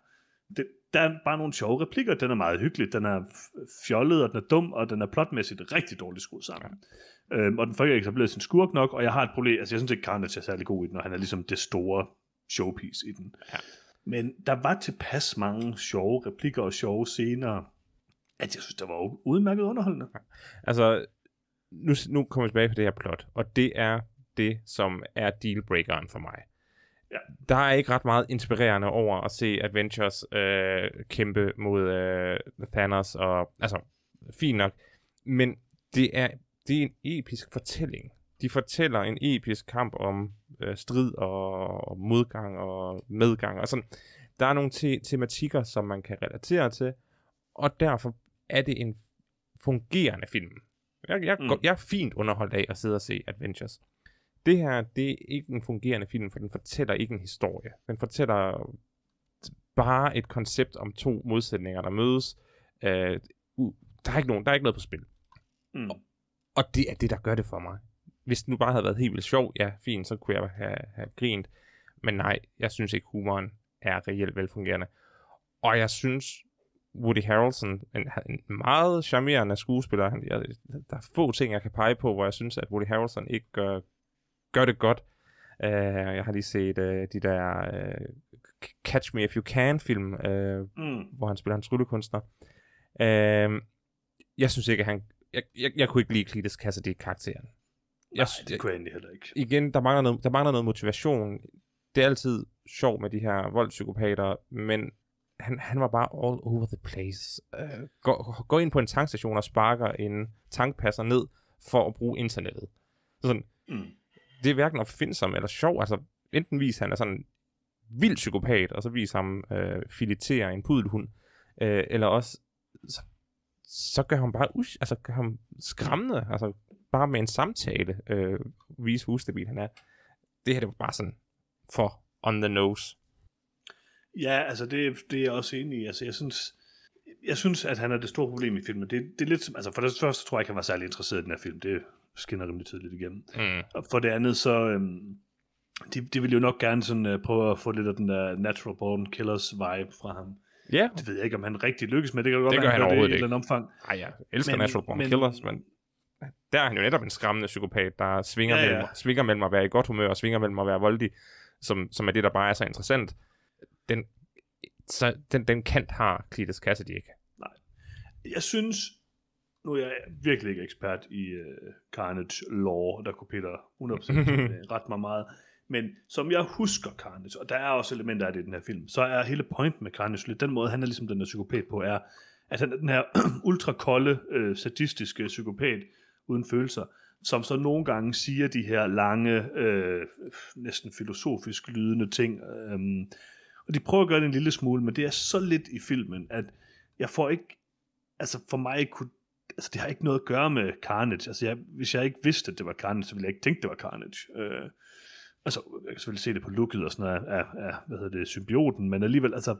Det, der er bare nogle sjove replikker, den er meget hyggelig, den er fjollet, og den er dum, og den er plotmæssigt rigtig dårligt skruet sammen. Ja. Øhm, og den får ikke etableret sin skurk nok, og jeg har et problem, altså jeg synes ikke, Carnage er særlig god i den, og han er ligesom det store showpiece i den. Ja. Men der var tilpas mange sjove replikker og sjove scener, at jeg synes, det var udmærket underholdende. Ja. Altså, nu, nu kommer vi tilbage på det her plot, og det er det, som er dealbreakeren for mig. Ja. Der er ikke ret meget inspirerende over at se Adventures øh, kæmpe mod øh, Thanos, og altså, fint nok, men det er, det er en episk fortælling. De fortæller en episk kamp om øh, strid og, og modgang og medgang og sådan. Der er nogle te- tematikker, som man kan relatere til, og derfor er det en fungerende film. Jeg, jeg, mm. jeg er fint underholdt af at sidde og se Adventures. Det her, det er ikke en fungerende film, for den fortæller ikke en historie. Den fortæller bare et koncept om to modsætninger, der mødes. Øh, uh, der, er ikke nogen, der er ikke noget på spil. Mm. Og, og det er det, der gør det for mig hvis det nu bare havde været helt vildt sjov, ja, fint, så kunne jeg have, have grint. Men nej, jeg synes ikke, humoren er reelt velfungerende. Og jeg synes, Woody Harrelson, en, en meget charmerende skuespiller, han, jeg, der er få ting, jeg kan pege på, hvor jeg synes, at Woody Harrelson ikke gør, gør det godt. Uh, jeg har lige set uh, de der uh, Catch Me If You Can film, uh, mm. hvor han spiller en tryllekunstner. Uh, jeg synes ikke, at han... Jeg, jeg, jeg kunne ikke lide Cletus Cassidy karakteren jeg, Nej, det kunne jeg egentlig heller ikke. Igen, der mangler, noget, der mangler noget motivation. Det er altid sjovt med de her voldspsykopater, men han, han var bare all over the place. Uh, gå, gå ind på en tankstation og sparker en tankpasser ned for at bruge internettet. Så sådan, mm. Det er hverken opfindsom eller sjov. Altså, enten viser han er sådan vild psykopat, og så viser ham uh, filetere en pudelhund, uh, eller også så, så gør han bare us- altså gør ham skræmmende, altså bare med en samtale øh, vise, hvor ustabil han er. Det her, det var bare sådan for on the nose. Ja, altså det, det er jeg også enig i. Altså jeg synes, jeg synes, at han er det store problem i filmen. Det, det er lidt, altså for det første tror jeg ikke, han var særlig interesseret i den her film. Det skinner rimelig tydeligt igennem. Mm. Og for det andet, så øhm, de, de vil jo nok gerne sådan, uh, prøve at få lidt af den der natural born killers vibe fra ham. Ja, Det ved jeg ikke, om han rigtig lykkes med. Det kan godt Det gør han gør det i overhovedet eller andet omfang. Ej, jeg elsker Men- Natural Born men, Killers, men der er han jo netop en skræmmende psykopat, der svinger, Ja, ja. Mellem, svinger mellem at være i godt humør og svinger mellem at være voldelig, som, som er det, der bare er så interessant. Den, så, den, den kant har Cletus Cassidy ikke. Jeg synes, nu er jeg virkelig ikke ekspert i uh, Carnage lore, der kunne Peter 100% ret mig meget, men som jeg husker Carnage, og der er også elementer af det i den her film, så er hele pointen med Carnage lidt, den måde han er ligesom den der psykopat på, er, at han er den her ultrakolde, øh, sadistiske psykopat uden følelser, som så nogle gange siger de her lange, øh, næsten filosofisk lydende ting. Øh, og de prøver at gøre det en lille smule, men det er så lidt i filmen, at jeg får ikke, altså for mig kunne, altså det har ikke noget at gøre med Carnage. Altså jeg, hvis jeg ikke vidste, at det var Carnage, så ville jeg ikke tænke, det var Carnage. Øh, altså, jeg kan selvfølgelig se det på looket og sådan noget af, af, hvad hedder det, symbioten, men alligevel, altså,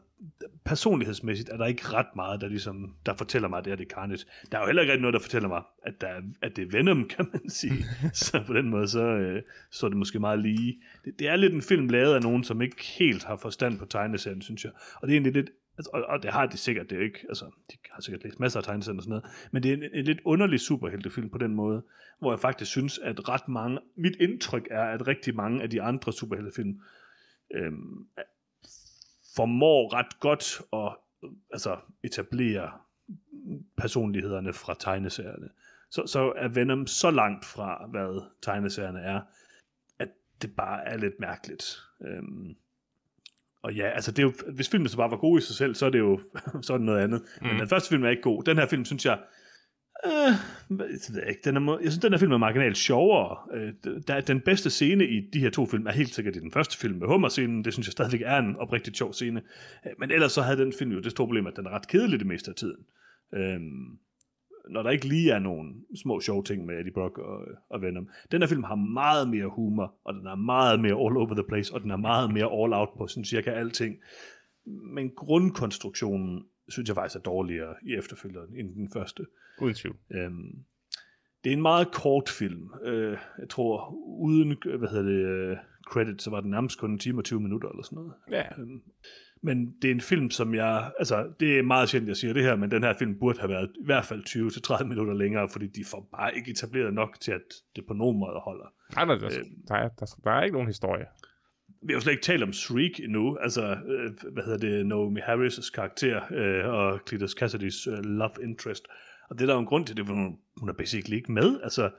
personlighedsmæssigt er der ikke ret meget, der ligesom, der fortæller mig, at det er det Carnage. Der er jo heller ikke rigtig noget, der fortæller mig, at, der er, at det er Venom, kan man sige. så på den måde, så, øh, så er det måske meget lige. Det, det er lidt en film lavet af nogen, som ikke helt har forstand på tegneserien, synes jeg. Og det er egentlig lidt, altså, og, og det har de sikkert, det er ikke, altså, de har sikkert læst masser af tegneserier og sådan noget, men det er en, en lidt underlig superheltefilm på den måde, hvor jeg faktisk synes, at ret mange, mit indtryk er, at rigtig mange af de andre superheltefilm øhm, formår ret godt at altså, etablere personlighederne fra tegneserierne. Så, så er Venom så langt fra, hvad tegneserierne er, at det bare er lidt mærkeligt. Øhm, og ja, altså det er jo, hvis filmen så bare var god i sig selv, så er det jo så det noget andet. Mm. Men den første film er ikke god. Den her film, synes jeg, øh, jeg ikke, den er, jeg synes, den her film er marginalt sjovere. Øh, der, den bedste scene i de her to film er helt sikkert i den første film med Hummer-scenen. Det synes jeg stadigvæk er en oprigtigt sjov scene. Øh, Men ellers så havde den film jo det store problem, at den er ret kedelig det meste af tiden. Øhm, når der ikke lige er nogen små sjove ting med Eddie Brock og, og Venom. Den her film har meget mere humor, og den er meget mere all over the place, og den er meget mere all out på sådan cirka alting. Men grundkonstruktionen synes jeg faktisk er dårligere i efterfølgeren end den første. Uden tvivl. Øhm, det er en meget kort film. Øh, jeg tror, uden hvad hedder det, øh, credit, så var den nærmest kun en time og 20 minutter eller sådan noget. Ja. Øhm, men det er en film, som jeg... Altså, det er meget sjældent, jeg siger det her, men den her film burde have været i hvert fald 20-30 minutter længere, fordi de får bare ikke etableret nok til, at det på nogen måde holder. Nej, der, der, Øhm. der, er, der, der er ikke nogen historie. Vi har jo slet ikke talt om Shriek endnu, altså, øh, hvad hedder det, Naomi Harris' karakter øh, og Cletus Cassidys øh, love interest. Og det er der jo en grund til det, for hun, hun er basically ikke med. Altså,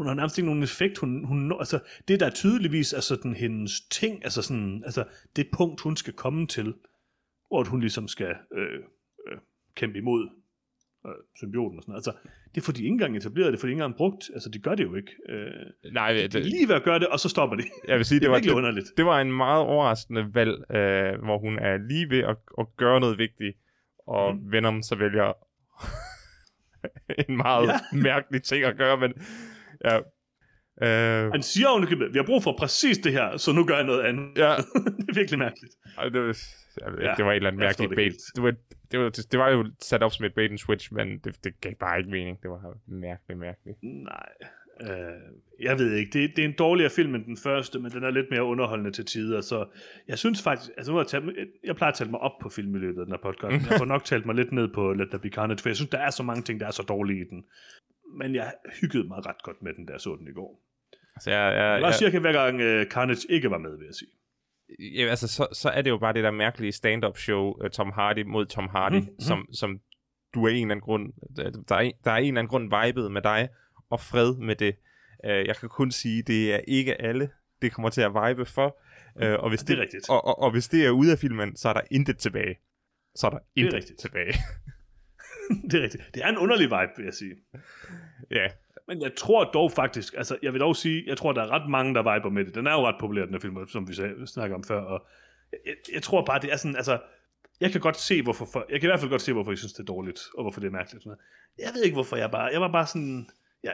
hun har nærmest ikke nogen effekt. Hun, hun, altså, det der tydeligvis er sådan hendes ting, altså, sådan, altså det punkt, hun skal komme til, hvor hun ligesom skal øh, øh, kæmpe imod øh, symbioten og sådan noget. Altså, det får de ikke engang etableret, det får de ikke engang brugt. Altså, de gør det jo ikke. Øh, Nej, de er det, lige ved at gøre det, og så stopper de. jeg vil sige, Det det var, det, underligt. det var en meget overraskende valg, øh, hvor hun er lige ved at, at gøre noget vigtigt, og mm. Venom så vælger en meget ja. mærkelig ting at gøre, men ja. Øh, Han siger ovenikøbet, vi har brug for præcis det her, så nu gør jeg noget andet. ja, det er virkelig mærkeligt. ej, det, var, jeg ved, Ja, ja, det var et eller andet mærkeligt bait. Det var, det, var, det var jo sat op som et bait and switch, men det, det gav bare ikke mening. Det var mærkeligt, mærkeligt. Nej, øh, jeg ved ikke. Det, det er en dårligere film end den første, men den er lidt mere underholdende til tider, så jeg synes faktisk, altså nu har jeg, talt, jeg plejer at tale mig op på film i løbet af den her podcast, men jeg får nok talt mig lidt ned på Let There Be Carnage, for jeg synes, der er så mange ting, der er så dårlige i den. Men jeg hyggede mig ret godt med den, der så den i går. Altså, jeg, jeg, Det var jeg, cirka hver gang uh, Carnage ikke var med, vil jeg sige. ja, altså, så, så er det jo bare det der mærkelige stand-up show, uh, Tom Hardy mod Tom Hardy, Mhm, mm-hmm. som, som du er en eller anden grund, der er, der er en eller anden grund vibet med dig, og fred med det. Uh, jeg kan kun sige, det er ikke alle, det kommer til at vibe for. Uh, og, hvis Det er det, rigtigt. Og, og, og hvis det er ude af filmen, så er der intet tilbage. Så er der intet rigtigt. tilbage. det er rigtigt. Det er en underlig vibe, vil jeg sige. ja, Men jeg tror dog faktisk, altså jeg vil dog sige, jeg tror, der er ret mange, der viber med det. Den er jo ret populær, den her film, som vi sagde, snakker om før, og jeg, jeg tror bare, det er sådan, altså, jeg kan godt se, hvorfor, for, jeg kan i hvert fald godt se, hvorfor jeg synes, det er dårligt, og hvorfor det er mærkeligt. og Sådan noget. Jeg ved ikke, hvorfor jeg bare, jeg var bare sådan, ja,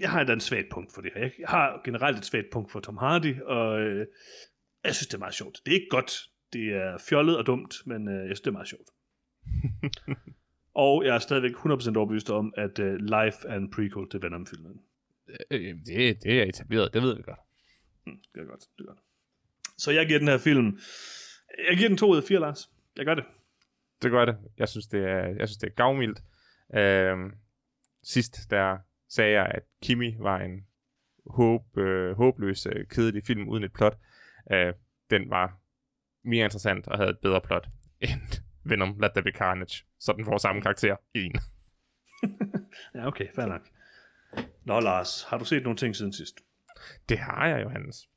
jeg har et andet svagt punkt for det her. Jeg har generelt et svagt punkt for Tom Hardy, og øh, jeg synes, det er meget sjovt. Det er ikke godt, det er fjollet og dumt, men øh, jeg synes, det er meget sjovt. og jeg er stadigvæk 100% overbevist om, at øh, Life er en prequel til Venom-filmen. øh, det, det er etableret, det ved vi godt. Mm, det er godt, det er godt. Så jeg giver den her film, jeg giver den 2 ud af 4, Lars. Jeg gør det. Det gør det. Jeg synes, det er, jeg synes, det er gavmildt. Øhm, sidst, der sagde jeg, at Kimi var en håb, øh, håbløs, øh, kedelig film uden et plot. Øh, den var mere interessant og havde et bedre plot end Venom Let There Be Carnage. Så den får samme karakter. En. Ja, okay, fair nok. Nå, Lars, har du set nogle ting siden sidst? Det har jeg, Johannes.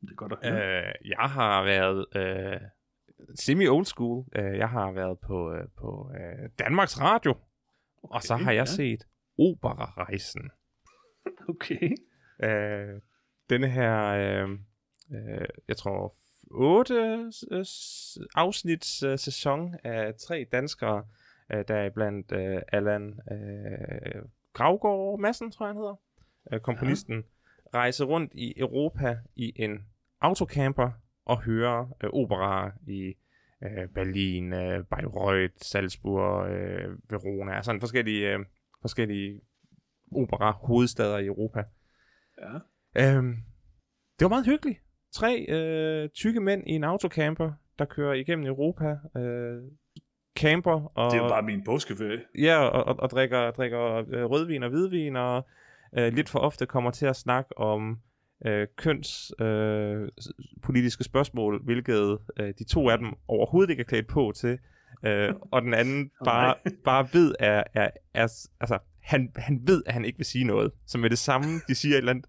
Det er godt at høre. Øh, jeg har været øh, semi-old school. Øh, jeg har været på, øh, på øh, Danmarks Radio. Okay, og så har jeg ja. set Operarejsen. Okay. Øh, denne her, øh, øh, jeg tror, otte øh, afsnits øh, sæson af tre danskere, øh, der er blandt øh, Allan øh, Gravgaard Madsen, tror jeg han hedder, øh, komponisten, ja. rejse rundt i Europa i en autocamper og høre øh, operaer i øh, Berlin, øh, Bayreuth, Salzburg, øh, Verona, sådan forskellige, øh, forskellige opera hovedsteder i Europa. Ja. Øhm, det var meget hyggeligt. Tre øh, tykke mænd i en autocamper, der kører igennem Europa, øh, camper og, Det er jo bare min påskeferie. ja, og, og, og drikker, drikker øh, rødvin og hvidvin, og øh, lidt for ofte kommer til at snakke om øh, køns øh, politiske spørgsmål, hvilket øh, de to af dem overhovedet ikke er klædt på til, øh, og den anden bare, bare ved, er, er, er, altså, han, han ved, at han ikke vil sige noget. Så med det samme, de siger et eller andet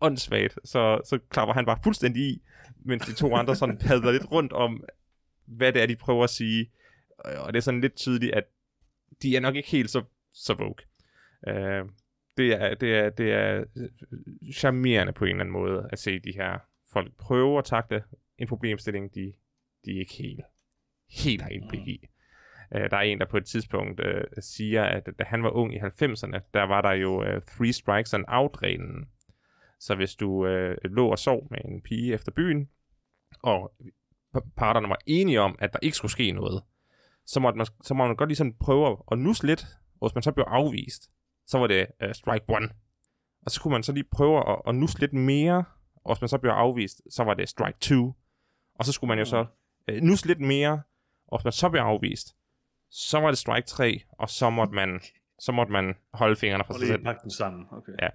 åndssvagt, så, så klapper han bare fuldstændig i, mens de to andre sådan padler lidt rundt om, hvad det er, de prøver at sige. Og det er sådan lidt tydeligt, at de er nok ikke helt så, så woke. Uh, det, er, det, er, det er øh, charmerende på en eller anden måde at se de her folk prøve at takle en problemstilling, de, de ikke helt, helt har indblik i. Uh, der er en, der på et tidspunkt uh, siger, at da han var ung i 90'erne, der var der jo uh, three strikes and out-reglen. Så hvis du uh, lå og sov med en pige efter byen, og parterne var enige om, at der ikke skulle ske noget, så måtte man, så må man godt lige sådan prøve at nusse lidt, og hvis man så blev afvist, så var det uh, strike one. Og så kunne man så lige prøve at, at nusse lidt mere, og hvis man så blev afvist, så var det strike two. Og så skulle man jo så uh, nusse lidt mere, og hvis man så blev afvist, så var det strike 3, og så måtte man, så måtte man holde fingrene fra Og sig lige selv. pakke den sammen. Okay. Ja.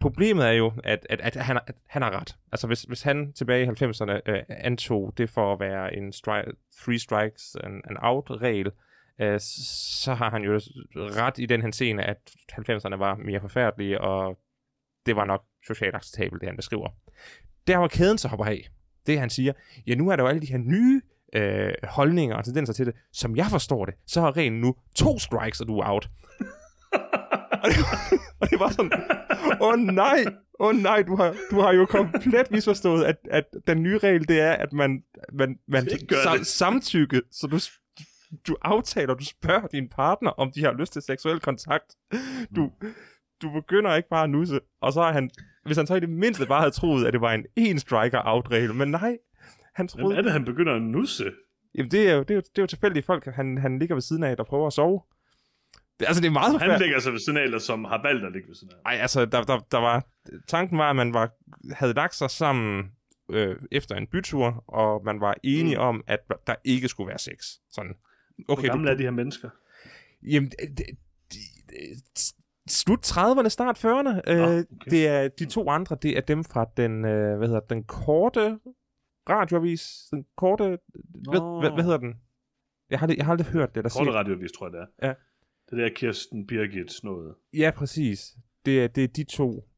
Problemet er jo, at, at, at, han, at han har ret. Altså hvis, hvis han tilbage i 90'erne øh, antog det for at være en stri- three strikes and, and out-regel, øh, så har han jo ret i den her scene, at 90'erne var mere forfærdelige, og det var nok socialt acceptabelt, det han beskriver. Der var kæden så hopper af. Det han siger, ja nu er der jo alle de her nye øh, holdninger og tendenser til det. Som jeg forstår det, så har reglen nu to strikes, og du er out. og, det, og det var sådan, åh oh, nej, åh oh, nej, du har, du har jo komplet misforstået, at, at den nye regel, det er, at man, man, man sam, samtykke, så du, du aftaler, du spørger din partner, om de har lyst til seksuel kontakt. Du, du begynder ikke bare at nusse, og så har han, hvis han så i det mindste bare havde troet, at det var en en striker out regel, men nej, han Hvem troede, er det, han begynder at nusse? Jamen, det er jo, det er jo, det er jo tilfældige folk, han, han ligger ved siden af, der prøver at sove. Det, altså, det er meget Han ligger sig ved eller som har valgt at ligge ved siden af. Ej, altså, der, der, der var... Tanken var, at man var, havde lagt sig sammen øh, efter en bytur, og man var enige Mm. om, at der ikke skulle være sex. Sådan. Hvor Okay, gamle du, er de her mennesker? Jamen, det, det, det, slut 30'erne, start 40'erne. Nå, Øh, okay. det er de to andre, det er dem fra den, øh, hvad hedder den korte radioavis. Den korte, hvad, hvad, hvad hedder den? Jeg har, jeg har aldrig hørt det, der Korte siger... radiovis, tror jeg det er. Ja. Det der Kirsten Birgit noget. Ja, præcis. Det er, det er de to.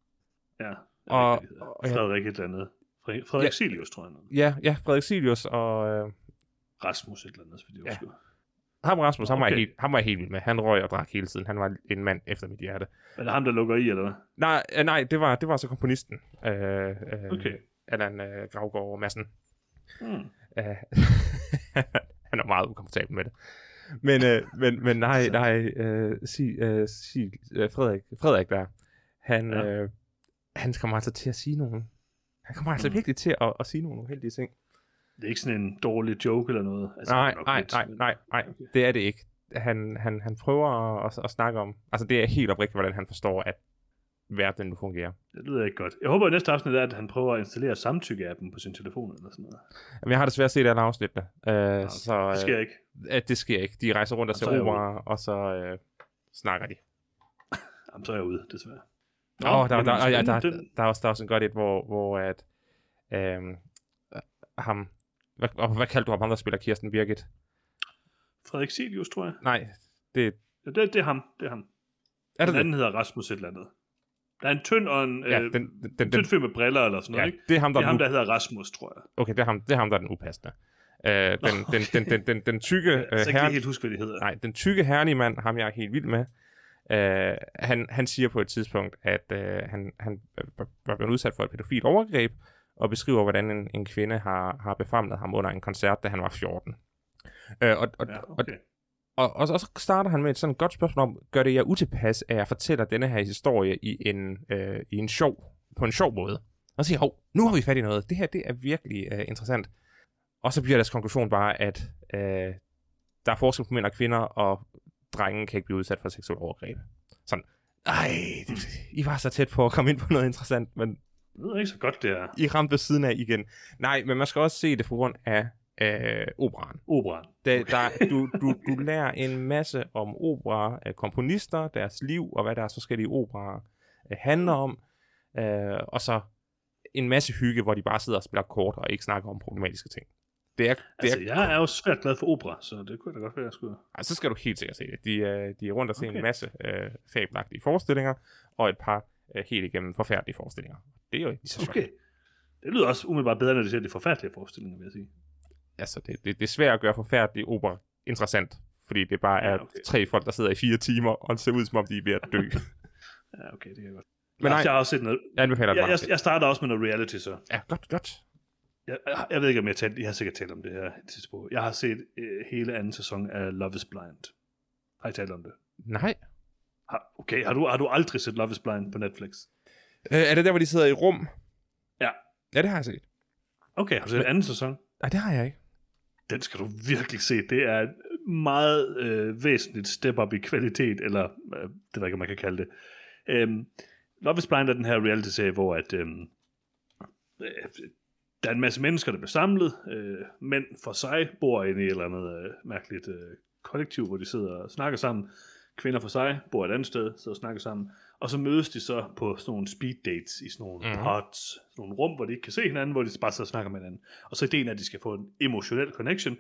Ja. Og- og ja. Frederik et eller andet. Frederik, Frederik Ja. Silius, tror jeg. Noget. Ja, ja, Frederik Silius og øh, Rasmus et eller andet, fordi Ja. husker. ham Rasmus, ham, var jeg helt, ham var jeg helt vild med. Han røg og drak hele tiden. Han var en mand efter mit hjerte. Er det ham, der lukker i, eller hvad? Nej, øh, nej det, var, det var så komponisten. Øh, øh, Okay. Allan øh, Gravgaard Madsen. Hmm. Øh, han er meget ukomfortabel med det. Men, øh, men, men nej, nej, øh, sig, øh, sig, øh, Frederik, Frederik der, han, Ja. øh, han kommer altså til at sige nogle, han kommer altså Mm. virkelig til at, at sige nogle uheldige ting. Det er ikke sådan en dårlig joke eller noget. Altså, nej, nok nej, lidt, nej, nej, nej, Okay. det er det ikke. Han, han, han prøver at, at, at snakke om, altså det er helt oprigtigt, hvordan han forstår, at verden nu fungerer. Det lyder ikke godt. Jeg håber, at næste afsnit er, at han prøver at installere samtykke-appen på sin telefon eller sådan noget. Jamen, jeg har desværre set alle afsnittene. Øh, Ja, så, Det sker øh, ikke. At det sker ikke. De rejser rundt og så ser er opera, og så øh, snakker de. Jamen, så er jeg ude, desværre. Åh, oh, der, der, der, ja, der, der, der, er også, der er også en godt et, hvor, hvor at, øhm, ham, hvad, hvad kaldte du ham, ham der spiller Kirsten Birgit? Frederik Silius, tror jeg. Nej, det, Ja, det, det er ham. Det er ham. er det Den det? anden hedder Rasmus et eller andet. Der er en tynd og en Ja, øh, den, den, den, tynd fyr med briller eller sådan noget, ja, ikke? det er ham, der, Det er ham, der hedder Rasmus, tror jeg. okay, det er ham, det er ham, der er den upassende. Øh, den, den, den, den, den, den tykke Jeg øh, kan ikke herre, helt huske, hvad de hedder. nej, den tykke herlige mand, ham jeg er helt vild med, øh, han, han siger på et tidspunkt, at øh, han, han var- var blevet udsat for et pædofilt overgreb, og beskriver, hvordan en, en kvinde har, har befamlet ham under en koncert, da han var 14. Øh, og, og, Ja, og, okay. Og, og, så- og så starter han med et sådan godt spørgsmål om, gør det jer utilpas, at jeg fortæller denne her historie i en, øh, i en sjov, på en sjov måde? Og så siger jeg, hov, nu har vi fat i noget. Det her, det er virkelig øh, interessant. Og så bliver deres konklusion bare, at øh, der er forskel på mænd og kvinder, og drengen kan ikke blive udsat for seksuel overgreb. Sådan, ej, det, I var så tæt på at komme ind på noget interessant, men Det ved ikke så godt, det er I ramte ved siden af igen. Nej, men man skal også se det på grund af øh, operan. operan. Der, der, du, du, du lærer en masse om opera, øh, komponister, deres liv og hvad deres forskellige operer øh, handler om. Øh, og så en masse hygge, hvor de bare sidder og spiller kort og ikke snakker om problematiske ting. Det er, det Altså, er, jeg er jo svært glad for opera, så det kunne da godt være, jeg skulle... ej, så skal du helt sikkert se det. De, øh, de er rundt og se Okay. en masse øh, fabelagtige forestillinger, og et par øh, helt igennem forfærdelige forestillinger. Det er jo ikke så sjovt. Okay. Det lyder også umiddelbart bedre, når de ser de forfærdelige forestillinger, vil jeg sige. altså, det, det, det er svært at gøre forfærdelig opera interessant, fordi det bare er Ja, okay. tre folk, der sidder i fire timer, og det ser ud som om, de er ved at dø. Ja, okay, det kan godt. Men nej, jeg har også set noget... jeg anbefaler Jeg, jeg, jeg starter også med noget reality, så. Ja, godt, godt. Jeg, jeg, ved ikke, om jeg, talt, jeg har sikkert talt om det her tidspunkt. Jeg har set øh, hele anden sæson af Love is Blind. Har I talt om det? Nej. Har, okay, har du, har du aldrig set Love is Blind på Netflix? Øh, er det der, hvor de sidder i rum? Ja. Ja, det har jeg set. Okay, har du set anden sæson? Nej, det har jeg ikke. Den skal du virkelig se. Det er et meget øh, væsentligt step up i kvalitet, eller øh, det ved jeg ikke, man kan kalde det. Øhm, Love is Blind er den her reality-serie, hvor at, øhm, øh, der er en masse mennesker, der bliver samlet. Øh, mænd for sig bor inde i et eller andet øh, mærkeligt øh, kollektiv, hvor de sidder og snakker sammen. Kvinder for sig bor et andet sted, sidder og snakker sammen. Og så mødes de så på sådan nogle speed dates i sådan nogle Mhm. mm-hmm. pods, sådan nogle rum, hvor de ikke kan se hinanden, hvor de bare sidder og snakker med hinanden. Og så ideen er, at de skal få en emotionel connection,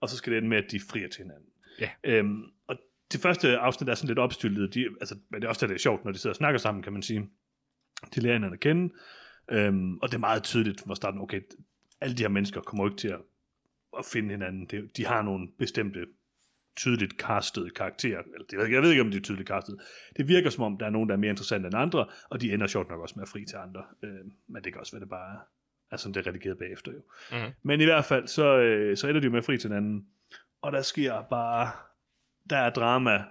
og så skal det ende med, at de frier til hinanden. Ja. Øhm, og det første afsnit er sådan lidt opstyltet, de, altså, men det er også det, er sjovt, når de sidder og snakker sammen, kan man sige. De lærer hinanden at kende, øhm, og det er meget tydeligt fra starten, okay, alle de her mennesker kommer ikke til at, at finde hinanden. Det, de har nogle bestemte tydeligt castede karakterer. Eller, det jeg, ved ikke, om de er tydeligt castet. Det virker som om, der er nogen, der er mere interessante end andre, og de ender sjovt nok også med at fri til andre. Øh, men det kan også være, det bare er, sådan, det er redigeret bagefter jo. Mhm. Men i hvert fald, så, øh, så ender de med at fri til hinanden. Og der sker bare, der er drama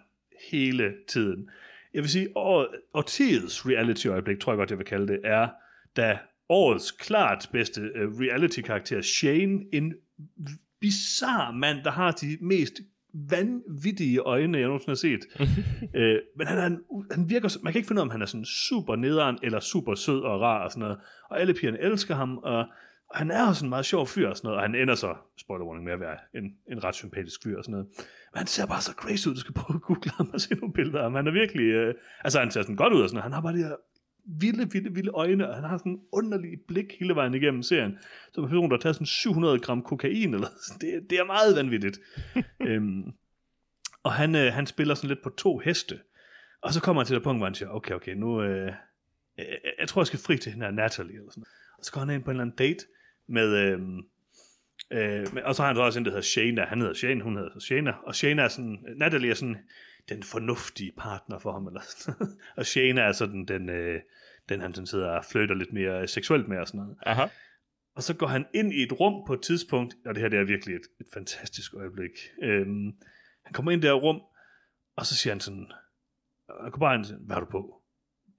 hele tiden. Jeg vil sige, år, årtiets reality-øjeblik, tror jeg godt, jeg vil kalde det, er, da årets klart bedste øh, reality-karakter, Shane, en bizarre mand, der har de mest vanvittige øjne, jeg nogensinde har set. øh, men han, er en, han virker, man kan ikke finde ud af, om han er sådan super nederen, eller super sød og rar og sådan noget. Og alle pigerne elsker ham, og, han er også en meget sjov fyr og sådan noget, og han ender så, spoiler warning, med at være en, en ret sympatisk fyr og sådan noget. Men han ser bare så crazy ud, du skal prøve at google ham og se nogle billeder af ham. Han er virkelig, øh, altså han ser sådan godt ud og sådan noget. Han har bare de her vilde, vilde, vilde øjne, og han har sådan en underlig blik hele vejen igennem serien. Som en person, der har taget sådan 700 gram kokain, eller sådan. Det, det er meget vanvittigt. øhm, og han, øh, han spiller sådan lidt på to heste. Og så kommer han til det punkt, hvor han siger, okay, okay, nu, øh, jeg, jeg tror, jeg skal fri til hende her Natalie, eller sådan Og så går han ind på en eller anden date med, øh, øh, med og så har han så også en, der hedder Shana. Han hedder Shane, hun hedder Shana. Og Shana er sådan, Natalie er sådan den fornuftige partner for ham, eller sådan. Og Shana er sådan den, øh, den han sådan sidder og flytter lidt mere seksuelt med og sådan noget. Aha. Og så går han ind i et rum på et tidspunkt, og det her det er virkelig et, et fantastisk øjeblik. Øhm, han kommer ind i det her rum, og så siger han sådan, han går bare ind og siger, hvad har du på?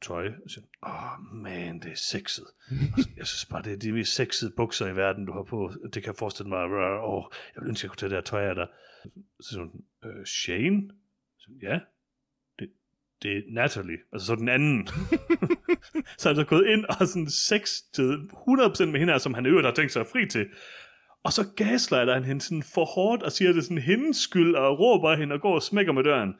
Tøj. Og siger åh oh, man, det er sexet. Og så, jeg synes bare, det er de mest sexede bukser i verden, du har på. Det kan jeg forestille mig, åh, jeg vil ønske, jeg kunne tage det her tøj af dig. Så siger hun, øh, Shane? Ja, det, det er Natalie, altså så den anden. så han så gået ind og sådan sex til 100% med hende, her, som han øvrigt har tænkt sig fri til. Og så gaslighter han hende sådan for hårdt og siger, at det er sådan hendes skyld, og råber hende og går og smækker med døren.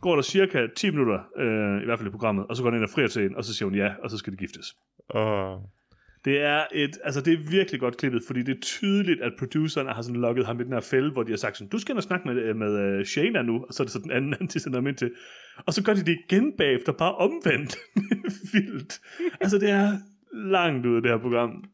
Går der cirka 10 minutter, øh, i hvert fald i programmet, og så går han ind og frier til hende, og så siger hun ja, og så skal de giftes. Uh. Det er, et, altså det er virkelig godt klippet, fordi det er tydeligt, at produceren har sådan lukket ham i den her fælde, hvor de har sagt sådan, du skal ind og snakke med, øh, med øh, uh, Shana nu, og så er det så den anden, de sender ham ind til. Og så gør de det igen bagefter, bare omvendt. Vildt. Altså det er langt ud af det her program.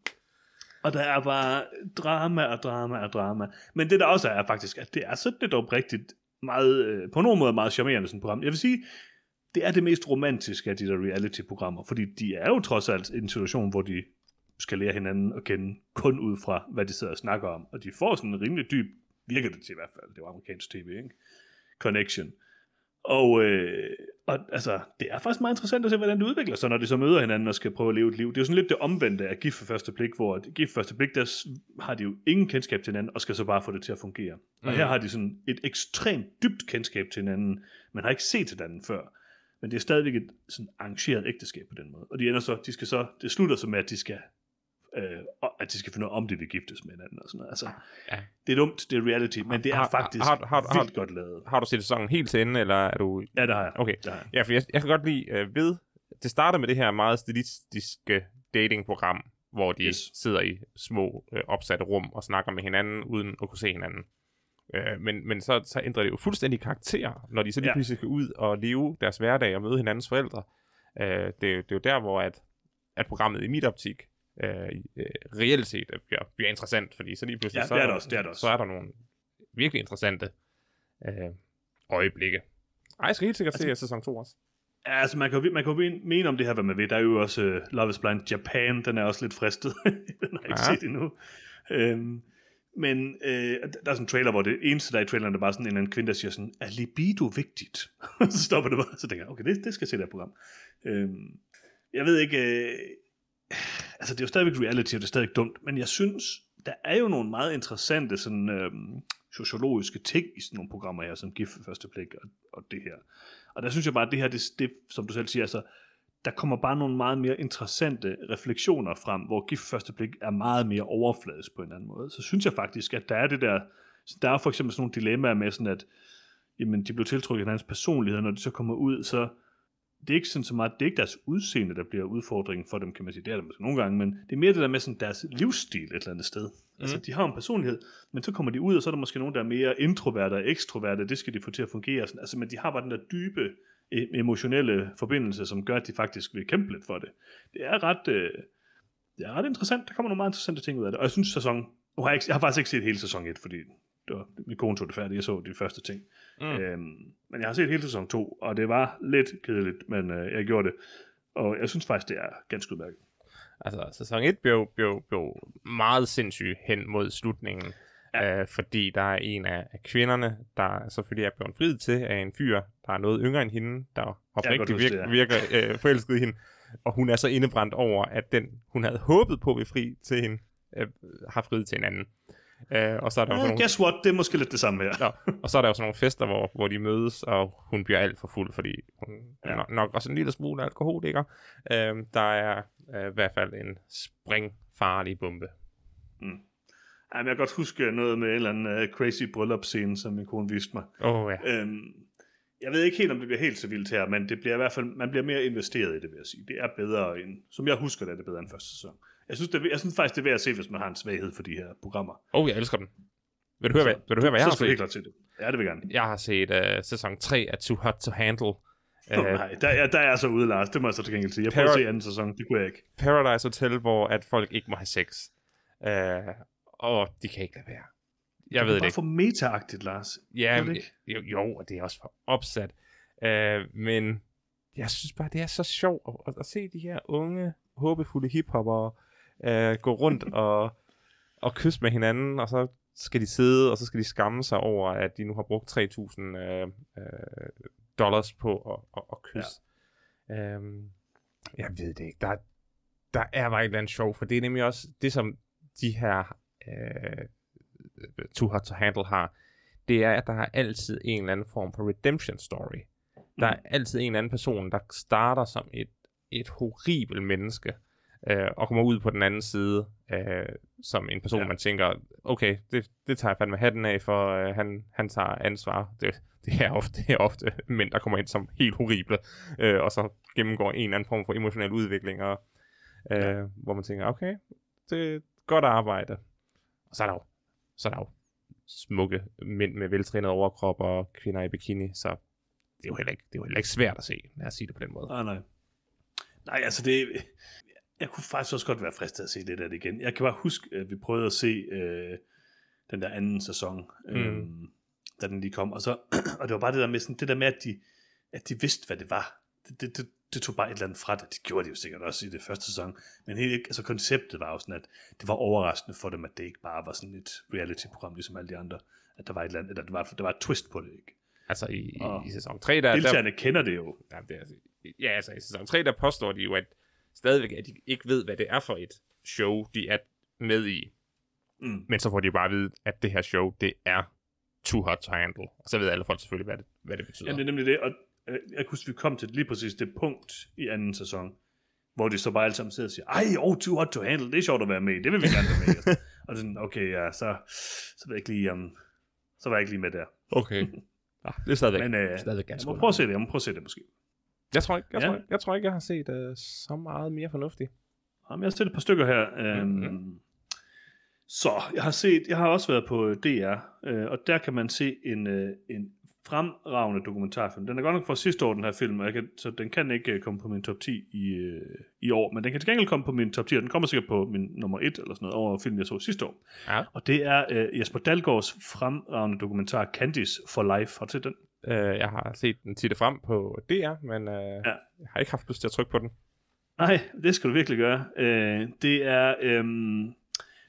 Og der er bare drama og drama og drama. Men det der også er faktisk, at det er sådan lidt oprigtigt meget, øh, på nogen måde meget charmerende sådan et program. Jeg vil sige, det er det mest romantiske af de der reality-programmer, fordi de er jo trods alt i en situation, hvor de skal lære hinanden at kende kun ud fra, hvad de sidder og snakker om. Og de får sådan en rimelig dyb, virker det til i hvert fald, det var amerikansk tv, ikke? Connection. Og, øh, og altså, det er faktisk meget interessant at se, hvordan det udvikler sig, når de så møder hinanden og skal prøve at leve et liv. Det er jo sådan lidt det omvendte af gift for første blik, hvor gift for første blik, der har de jo ingen kendskab til hinanden, og skal så bare få det til at fungere. Og Mhm. her har de sådan et ekstremt dybt kendskab til hinanden, man har ikke set til hinanden før. Men det er stadigvæk et sådan arrangeret ægteskab på den måde. Og de ender så, de skal så, det slutter så med, at de skal øh, at de skal finde ud af, om de vil giftes med hinanden og sådan noget. Altså, Ja. det er dumt, det er reality, men det er Har- faktisk har- har- har- vildt godt lavet. Har du set sæsonen helt til ende, eller er du... Ja, det har jeg. Okay. Det har jeg. Ja, for jeg, jeg kan godt lide øh, ved... Det starter med det her meget stilistiske datingprogram, hvor de Yes. sidder i små øh, opsatte rum og snakker med hinanden, uden at kunne se hinanden. Øh, men men så, så ændrer det jo fuldstændig karakter, når de så lige Ja. pludselig skal ud og leve deres hverdag og møde hinandens forældre. Øh, det, er det er jo der, hvor at, at programmet i mit optik øh, øh, reelt set øh, bliver, bliver interessant, fordi så lige pludselig Ja, så, det er der- også, det er det også. så er der nogle virkelig interessante øh, øjeblikke. Ej, jeg skal helt sikkert Altså- se sæson 2 også. Ja, altså man kan, jo- man kan jo mene om det her, hvad man vil. Der er jo også uh, Love is Blind Japan, den er også lidt fristet. den har jeg ikke Ja. set endnu. Øhm, men øh, der der er sådan en trailer, hvor det eneste, der er i traileren, der er bare sådan en eller anden kvinde, der siger sådan, er libido vigtigt? så stopper det bare, så tænker jeg, okay, det, det skal jeg se det her program. Øhm, jeg ved ikke, øh, altså det er jo stadigvæk reality, og det er stadig dumt, men jeg synes, der er jo nogle meget interessante sådan, øhm, sociologiske ting i sådan nogle programmer her, som GIF første blik og, og det her. Og der synes jeg bare, at det her, det, det, som du selv siger, altså, der kommer bare nogle meget mere interessante refleksioner frem, hvor GIF første blik er meget mere overfladisk på en anden måde. Så synes jeg faktisk, at der er det der, der er for eksempel sådan nogle dilemmaer med sådan, at jamen, de blev tiltrukket af hinandens personlighed, når de så kommer ud, så det er ikke sådan så meget, det er ikke deres udseende, der bliver udfordringen for dem, kan man sige. Det er det måske nogle gange, men det er mere det der med sådan deres livsstil et eller andet sted. Mm. Altså, de har en personlighed, men så kommer de ud, og så er der måske nogen, der er mere introverte og ekstroverte, det skal de få til at fungere. Sådan. Altså, men de har bare den der dybe e- emotionelle forbindelse, som gør, at de faktisk vil kæmpe lidt for det. Det er ret, øh, det er ret interessant. Der kommer nogle meget interessante ting ud af det. Og jeg synes, sæson... Nu har jeg, ikke, jeg har faktisk ikke set hele sæson 1, fordi det var, min kone tog det færdigt. Jeg så de første ting. Mm. Øhm, men jeg har set hele sæson 2, og det var lidt kedeligt, men øh, jeg gjorde det. Og jeg synes faktisk, det er ganske udmærket. Altså, sæson 1 blev, blev, blev meget sindssyg hen mod slutningen, ja. øh, fordi der er en af, kvinderne, der selvfølgelig er blevet friet til af en fyr, der er noget yngre end hende, der oprigtigt virker, det, virker øh, forelsket i hende, og hun er så indebrændt over, at den, hun havde håbet på at blive fri til hende, øh, har friet til en anden. Øh, og så er der Ja, nogle, guess what? Det er måske lidt det samme her. ja, og så er der jo sådan nogle fester, hvor, hvor de mødes, og hun bliver alt for fuld, fordi hun ja. Nok, nok også en lille smule alkoholiker. Øh, der er øh, i hvert fald en springfarlig bombe. Jamen, jeg kan godt huske noget med en eller anden uh, crazy bryllupscene, som min kone viste mig. Oh, ja. Øhm, jeg ved ikke helt, om det bliver helt så vildt her, men det bliver i hvert fald, man bliver mere investeret i det, vil jeg sige. Det er bedre end, som jeg husker det, er det bedre end første sæson. Jeg synes, det, er- jeg synes faktisk, det er værd at se, hvis man har en svaghed for de her programmer. Oh, jeg elsker den. Vil du høre, hvad, vil du høre, hvad jeg så har skal du helt set? klart se det. Ja, det vil jeg gerne. Jeg har set uh, sæson 3 af Too Hot to Handle. Oh, Uh, nej, der, er- der er jeg så ude, Lars. Det må jeg så til gengæld sige. Jeg prøvede at se anden sæson. Det kunne jeg ikke. Paradise Hotel, hvor at folk ikke må have sex. Uh, og de kan ikke lade være. Jeg ved det det er ikke. bare for meta-agtigt, Lars. Ja, det men- ikke? jo, jo, og det er også for opsat. Uh, men jeg synes bare, det er så sjovt at, at, at se de her unge, håbefulde hiphopper uh, gå rundt og, og kysse med hinanden, og så skal de sidde, og så skal de skamme sig over, at de nu har brugt 3.000 uh, uh, dollars på at, at, at kysse. Ja. Um, jeg ved det ikke. Der, der er bare et eller andet sjov, for det er nemlig også det, som de her uh, Too Hot to Handle har det er, at der er altid en eller anden form for redemption story. Der er altid en eller anden person, der starter som et, et horribelt menneske, øh, og kommer ud på den anden side øh, som en person, ja. Man tænker, okay, det, det tager jeg fandme hatten af, for øh, han, han tager ansvar. Det, det, er ofte, det er ofte mænd, der kommer ind som helt horrible, øh, og så gennemgår en eller anden form for emotionel udvikling, og, øh, ja. hvor man tænker, okay, det er godt arbejde. Og så er der jo, så er der jo smukke mænd med veltrænet overkrop og kvinder i bikini, så det er jo heller ikke, det er jo heller ikke svært at se, lad os sige det på den måde. Nej, nej. Nej, altså det... Jeg kunne faktisk også godt være fristet at se det der igen. Jeg kan bare huske, at vi prøvede at se øh, den der anden sæson, øh, Mm. da den lige kom. Og, så, og det var bare det der med, sådan, det der med at, de, at de vidste, hvad det var. Det, det, det, det tog bare et eller andet fra det. Det gjorde de jo sikkert også i det første sæson. Men helt, altså konceptet var jo sådan, at det var overraskende for dem, at det ikke bare var sådan et reality-program, ligesom alle de andre. At der var et, eller andet, eller der var, der var et twist på det, ikke? Altså i, i, Og i sæson 3, der, der, Deltagerne kender det jo. Ja, det er, altså- ja, altså i sæson 3, der påstår de jo, at stadigvæk, at de ikke ved, hvad det er for et show, de er med i. Mm. Men så får de bare at vide, at det her show, det er too hot to handle. Og så ved alle folk selvfølgelig, hvad det, hvad det betyder. Ja, det er nemlig det, og øh, jeg kan huske, vi kom til lige præcis det punkt i anden sæson, hvor de så bare alle sammen sidder og siger, ej, oh, too hot to handle, det er sjovt at være med i, det vil vi gerne være med i. og sådan, okay, ja, så, så var jeg ikke lige, um, så var jeg ikke lige med der. Okay. Ja, det er stadigvæk, Men øh, stadigvæk jeg ganske må prøve at se det, jeg må prøve at se det måske. Jeg tror ikke, jeg, Ja. tror, ikke- jeg tror ikke, jeg har set uh, så meget mere fornuftigt. Jamen, jeg har set et par stykker her. Øhm, Mhm. Så jeg har set, jeg har også været på DR, øh, og der kan man se en, øh, en fremragende dokumentarfilm. Den er godt nok fra sidste år, den her film, og jeg kan, så den kan ikke øh, komme på min top 10 i, øh, i år, men den kan til gengæld komme på min top 10, og den kommer sikkert på min nummer 1 eller sådan noget over film, jeg så sidste år. Ja. Og det er øh, Jesper Dalgaards fremragende dokumentar Candice for Life. Har du set den? Uh, jeg har set den titte frem på DR, men uh, ja. jeg har ikke haft lyst til at trykke på den. Nej, det skal du virkelig gøre. Øh, det er... Øh,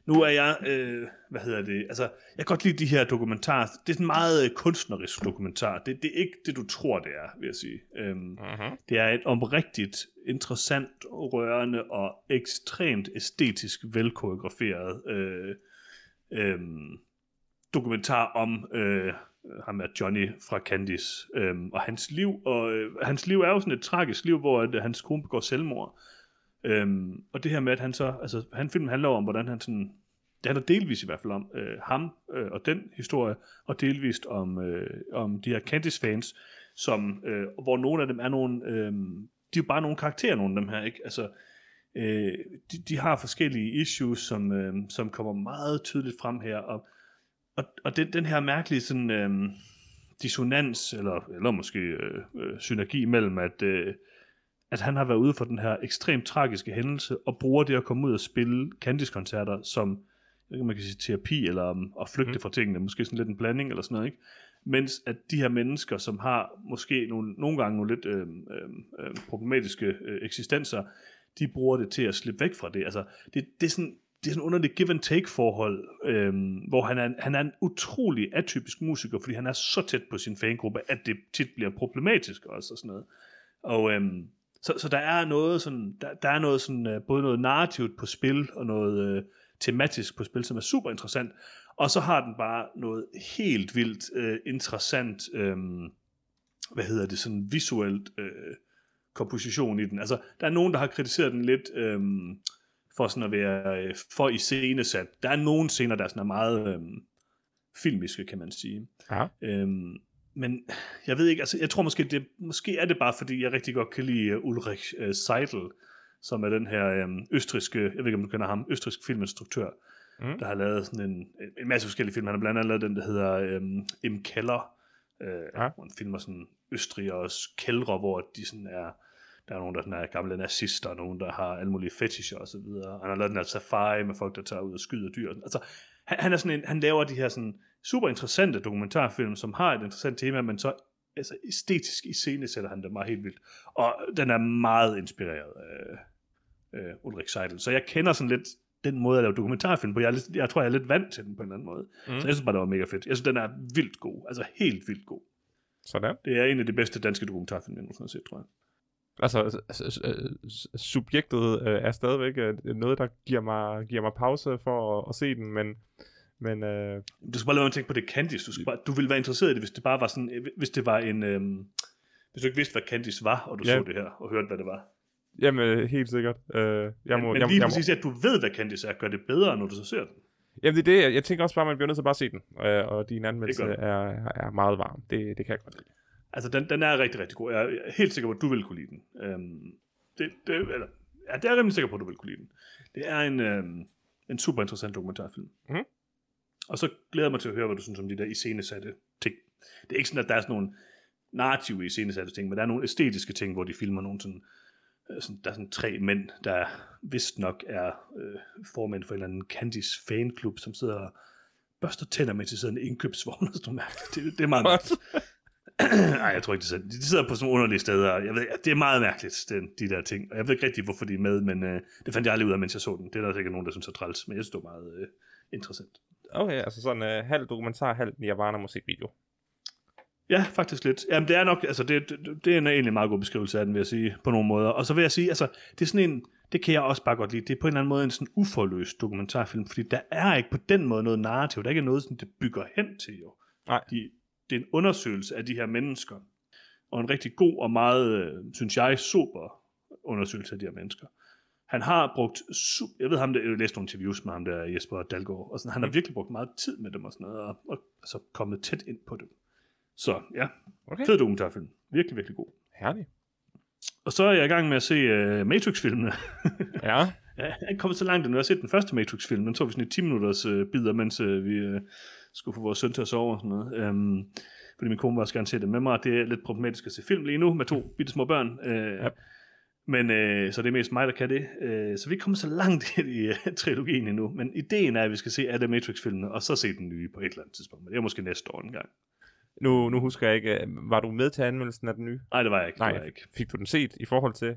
nu er jeg... Øh, hvad hedder det? Altså, jeg kan godt lide de her dokumentarer. Det er sådan en meget øh, kunstnerisk dokumentar. Det, det er ikke det, du tror, det er, vil jeg sige. Øhm, Uh-huh. det er et oprigtigt, interessant, rørende og ekstremt æstetisk velkoreograferet øh, øh, dokumentar om øh, ham er Johnny fra Candice øhm, og hans liv. Og øh, hans liv er jo sådan et tragisk liv, hvor at, at hans kone begår selvmord. Øhm, og det her med, at han så, altså han filmen handler om, hvordan han sådan, det handler delvis i hvert fald om øh, ham øh, og den historie, og delvist om, øh, om de her Candice-fans, som, øh, hvor nogle af dem er nogle, øh, de er jo bare nogle karakterer, nogle af dem her, ikke? Altså, øh, de, de har forskellige issues, som, øh, som kommer meget tydeligt frem her, og, og, og den, den her mærkelige sådan, øh, dissonans, eller, eller måske øh, øh, synergi mellem, at, øh, at han har været ude for den her ekstremt tragiske hændelse, og bruger det at komme ud og spille Candice-koncerter som, man kan sige terapi, eller um, at flygte Mm. fra tingene, måske sådan lidt en blanding, eller sådan noget, ikke? Mens at de her mennesker, som har måske nogle, nogle gange nogle lidt øh, øh, problematiske øh, eksistenser, de bruger det til at slippe væk fra det. Altså, det, det er sådan, det er sådan under det give and take forhold, øhm, hvor han er, han er en utrolig atypisk musiker, fordi han er så tæt på sin fangruppe, at det tit bliver problematisk også og sådan noget. Og øhm, så, så der er noget sådan, der, der er noget sådan, øh, både noget narrativt på spil, og noget øh, tematisk på spil, som er super interessant. Og så har den bare noget helt vildt øh, interessant, øh, hvad hedder det, sådan visuelt øh, komposition i den. Altså, der er nogen, der har kritiseret den lidt øh, for sådan at være øh, for iscenesat. Der er nogle scener, der sådan er meget øh, filmiske, kan man sige. Ja. Øhm, men jeg ved ikke, altså jeg tror måske, det, måske er det bare, fordi jeg rigtig godt kan lide uh, Ulrich uh, Seidel, som er den her øhm, østriske, jeg ved ikke om du kender ham, østrisk filminstruktør, Mm. der har lavet sådan en, en masse forskellige film. Han har blandt andet lavet den, der hedder øhm, Im Keller, øh, ja. hvor han filmer sådan østrigers kældre, hvor de sådan er, der er nogen, der sådan er gamle nazister, og nogen, der har alle mulige fetischer og så videre. Han har lavet den her safari med folk, der tager ud og skyder dyr. Altså, han, han, er sådan en, han laver de her sådan super interessante dokumentarfilm, som har et interessant tema, men så altså, æstetisk i scene sætter han det meget helt vildt. Og den er meget inspireret af øh, Ulrik Seidel. Så jeg kender sådan lidt den måde at lave dokumentarfilm på. Jeg, lidt, jeg tror, jeg er lidt vant til den på en eller anden måde. Mm. Så jeg synes bare, det var mega fedt. Jeg synes, den er vildt god. Altså helt vildt god. Sådan. Det er en af de bedste danske dokumentarfilm, jeg nogensinde har set, tror jeg. Altså, subjektet øh, er stadigvæk øh, noget, der giver mig, giver mig pause for at, at se den, men, men øh, Du skal bare lade mig tænke på det Candice. Du, skal bare, du ville være interesseret i det, hvis det bare var sådan, hvis det var en, øhm, hvis du ikke vidste, hvad Candice var, og du Ja. så det her, og hørte, hvad det var. Jamen, helt sikkert. Øh, jeg Men, må, men jeg, lige jeg, præcis, at du ved, hvad Candice er, gør det bedre, når du så ser den. Jamen, det er det. Jeg, jeg tænker også bare, at man bliver nødt til at bare se den. Øh, og din anmeldelse er, er meget varm. Det, det kan jeg godt lide. Altså, den, den er rigtig, rigtig god. Jeg er helt sikker på, at du vil kunne lide den. Øhm, det, det, eller, ja, det er jeg rimelig sikker på, at du vil kunne lide den. Det er en, øhm, en super interessant dokumentarfilm. Mhm. Og så glæder jeg mig til at høre, hvad du synes om de der iscenesatte ting. Det er ikke sådan, at der er sådan nogle narrative iscenesatte ting, men der er nogle æstetiske ting, hvor de filmer nogle sådan, øh, sådan der er sådan tre mænd, der vist nok er øh, formænd for en eller anden Candice fanklub, som sidder og børster tænder, mens de sidder i en indkøbsvogn og sådan noget mærkeligt. Det, det er meget mærkeligt. Nej, jeg tror ikke, det er sandt. De sidder på sådan nogle underlige steder. Jeg ved, det er meget mærkeligt, den, de der ting. Og jeg ved ikke rigtig, hvorfor de er med, men øh, det fandt jeg aldrig ud af, mens jeg så den. Det er der sikkert nogen, der synes er træls, men jeg synes, det var meget øh, interessant. Okay, altså sådan uh, halv dokumentar, halv Nirvana musikvideo. Ja, faktisk lidt. Jamen, det er nok, altså, det, det, det er en egentlig meget god beskrivelse af den, vil jeg sige, på nogle måder. Og så vil jeg sige, altså, det er sådan en, det kan jeg også bare godt lide. Det er på en eller anden måde en sådan uforløst dokumentarfilm, fordi der er ikke på den måde noget narrativ. Der er ikke noget, sådan, det bygger hen til, jo. Nej. De, det er en undersøgelse af de her mennesker. Og en rigtig god og meget, øh, synes jeg, super undersøgelse af de her mennesker. Han har brugt, jeg ved ham, der, jeg læste nogle interviews med ham der, Jesper Dalgaard, og sådan, han har virkelig brugt meget tid med dem og sådan noget, og, og altså kommet tæt ind på dem. Så ja, Okay, fed dokumentarfilm. Virkelig, virkelig god. herligt. Og så er jeg i gang med at se uh, Matrix-filmene. Ja, Ja, jeg er ikke kommet så langt endnu. Jeg har set den første Matrix-film. Den tog vi sådan i 10 minutters uh, bidder, mens uh, vi uh, skulle få vores søn til at sove og sådan noget. Um, fordi min kone vil også gerne se det med mig. Det er lidt problematisk at se film lige nu med to bitte små børn. Uh, Ja. Men uh, så det er mest mig, der kan det. Uh, så vi er kommet så langt i uh, trilogien endnu. Men ideen er, at vi skal se alle Matrix-filmene, og så se den nye på et eller andet tidspunkt. Men det er måske næste år en gang. nu, nu husker jeg ikke, øh, var du med til anmeldelsen af den nye? Nej, det var jeg ikke. Nej, var jeg ikke. fik du den set i forhold til?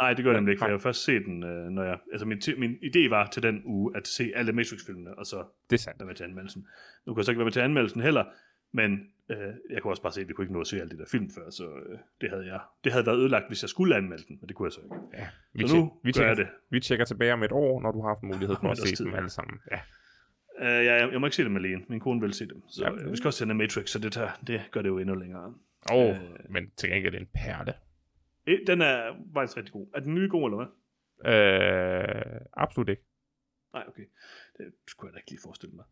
Nej, det gør jeg nemlig ikke, for jeg har først set den, øh, når jeg... Altså, min, min idé var til den uge at se alle Matrix-filmene, og så Det er sandt. være med til anmeldelsen. Nu kan jeg så ikke være med til anmeldelsen heller, men øh, jeg kunne også bare se, at vi kunne ikke nå at se alle de der film før, så øh, det havde jeg... Det havde været ødelagt, hvis jeg skulle anmelde den, men det kunne jeg så ikke. Ja, vi, Så nu vi, gør jeg tjekker, det. vi tjekker tilbage om et år, når du har haft mulighed for at se tid, dem ja. alle sammen. Ja. Øh, jeg, jeg, jeg må ikke se dem alene. Min kone vil se dem. Så Ja, øh, vi skal også sende Matrix, så det, tager, det gør det jo endnu længere. Oh, Øh. men til gengæld er det en perle. Øh, Den er faktisk rigtig god. Er den nye god, eller hvad? Øh, absolut ikke. Nej, okay. Det skulle jeg da ikke lige forestille mig.